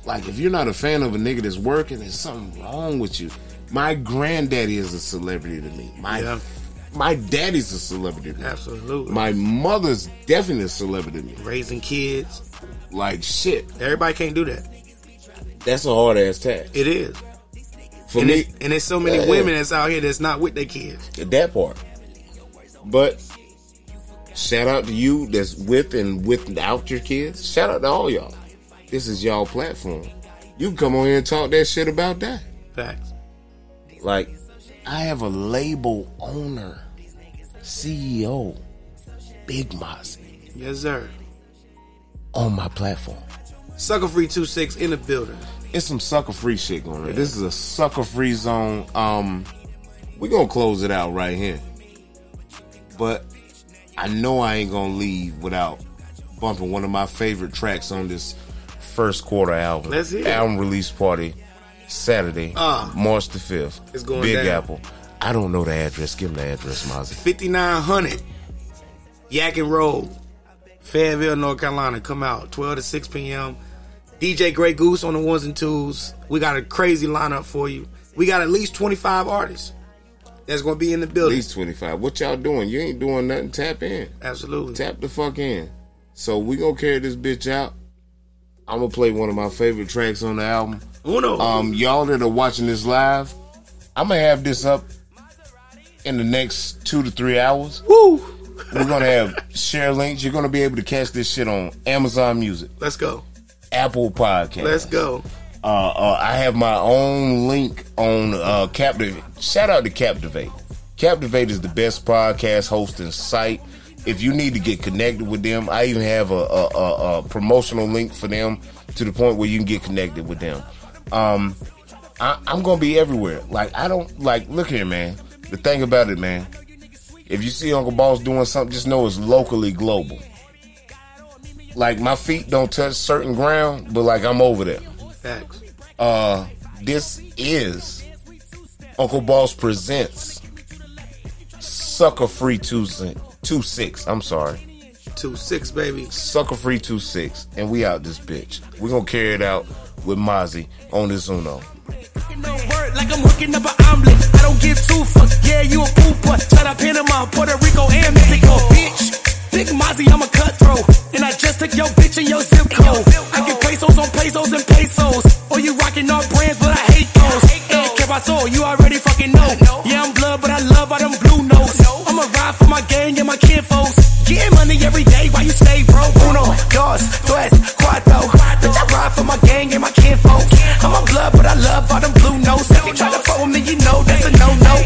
B: Like, if you're not a fan of a nigga that's working, there's something wrong with you. My granddaddy is a celebrity to me. My
C: Yeah.
B: my daddy's a celebrity to me.
C: Absolutely.
B: My mother's definitely a celebrity to me.
C: Raising kids.
B: Like shit.
C: Everybody can't do that.
B: That's a hard ass task.
C: It is.
B: For
C: And,
B: me,
C: and there's so many women that's out here that's not with their kids.
B: that part. But shout out to you that's with and without your kids. Shout out to all y'all. This is y'all platform. You can come on here and talk that shit about that.
C: Facts.
B: Like, I have a label owner, CEO, Big Moz,
C: Yes, sir.
B: on my platform.
C: Sucker Free 26 in the building.
B: It's some sucker free shit going on. This is a sucker free zone. Um, we gonna close it out right here. But I know I ain't gonna leave without bumping one of my favorite tracks on this first quarter album.
C: Let's hear it.
B: Album release party Saturday,
C: Uh,
B: March the fifth.
C: it's going
B: Big
C: down.
B: Apple. I don't know the address. Give me the address, Mozzie.
C: 5900 Yadkin Road, Fayetteville, North Carolina. Come out 12 to 6 p.m. DJ Grey Goose on the ones and twos. We got a crazy lineup for you. We got at least 25 artists that's going to be in the building.
B: At least twenty five. What y'all doing? You ain't doing nothing. Tap in.
C: Absolutely.
B: Tap the fuck in. So we gonna carry this bitch out. I'm gonna play one of my favorite tracks on the album.
C: Uno.
B: Um, y'all that are watching this live, I'm gonna have this up in the next two to three hours.
C: Woo!
B: We're gonna have share links. You're gonna be able to catch this shit on Amazon Music,
C: Let's go.
B: Apple Podcast.
C: Let's go.
B: Uh, uh, I have my own link on uh, Captivate. Shout out to Captivate. Captivate is the best podcast hosting site. If you need to get connected with them, I even have a, a, a, a promotional link for them to the point where you can get connected with them. Um, I, I'm gonna be everywhere. Like I don't like. Look here, man. The thing about it, man. If you see Uncle Boss doing something, just know it's locally global. Like my feet don't touch certain ground, but like I'm over there
C: Facts.
B: uh this is Uncle Boss presents Sucker Free 26. I'm sorry.
C: 2 6, baby.
B: Sucker Free two six, And we out this bitch. we gonna carry it out with Mozzie on this Uno.
D: No like I'm hooking up an omelet. I don't give two fucks. Yeah, you a pooper. Shout out Panama, Puerto Rico, and Mexico, bitch. Big Mozzie, I'm a cutthroat. And I just took your bitch and your zip code. I get pesos on pesos and pesos. Or you rocking all brands, but I hate those. And Capaso, you already fucking know. Yeah, I'm blood, but I love all them blue notes. I'ma ride for my gang and my kid
C: folks. Getting money every day while you stay broke. Uno, dos, tres, cuatro. Bitch, I ride for my gang and my kid folks. I'm on blood, but I love all them blue nose. If you try to fuck with me, you know that's a no-no.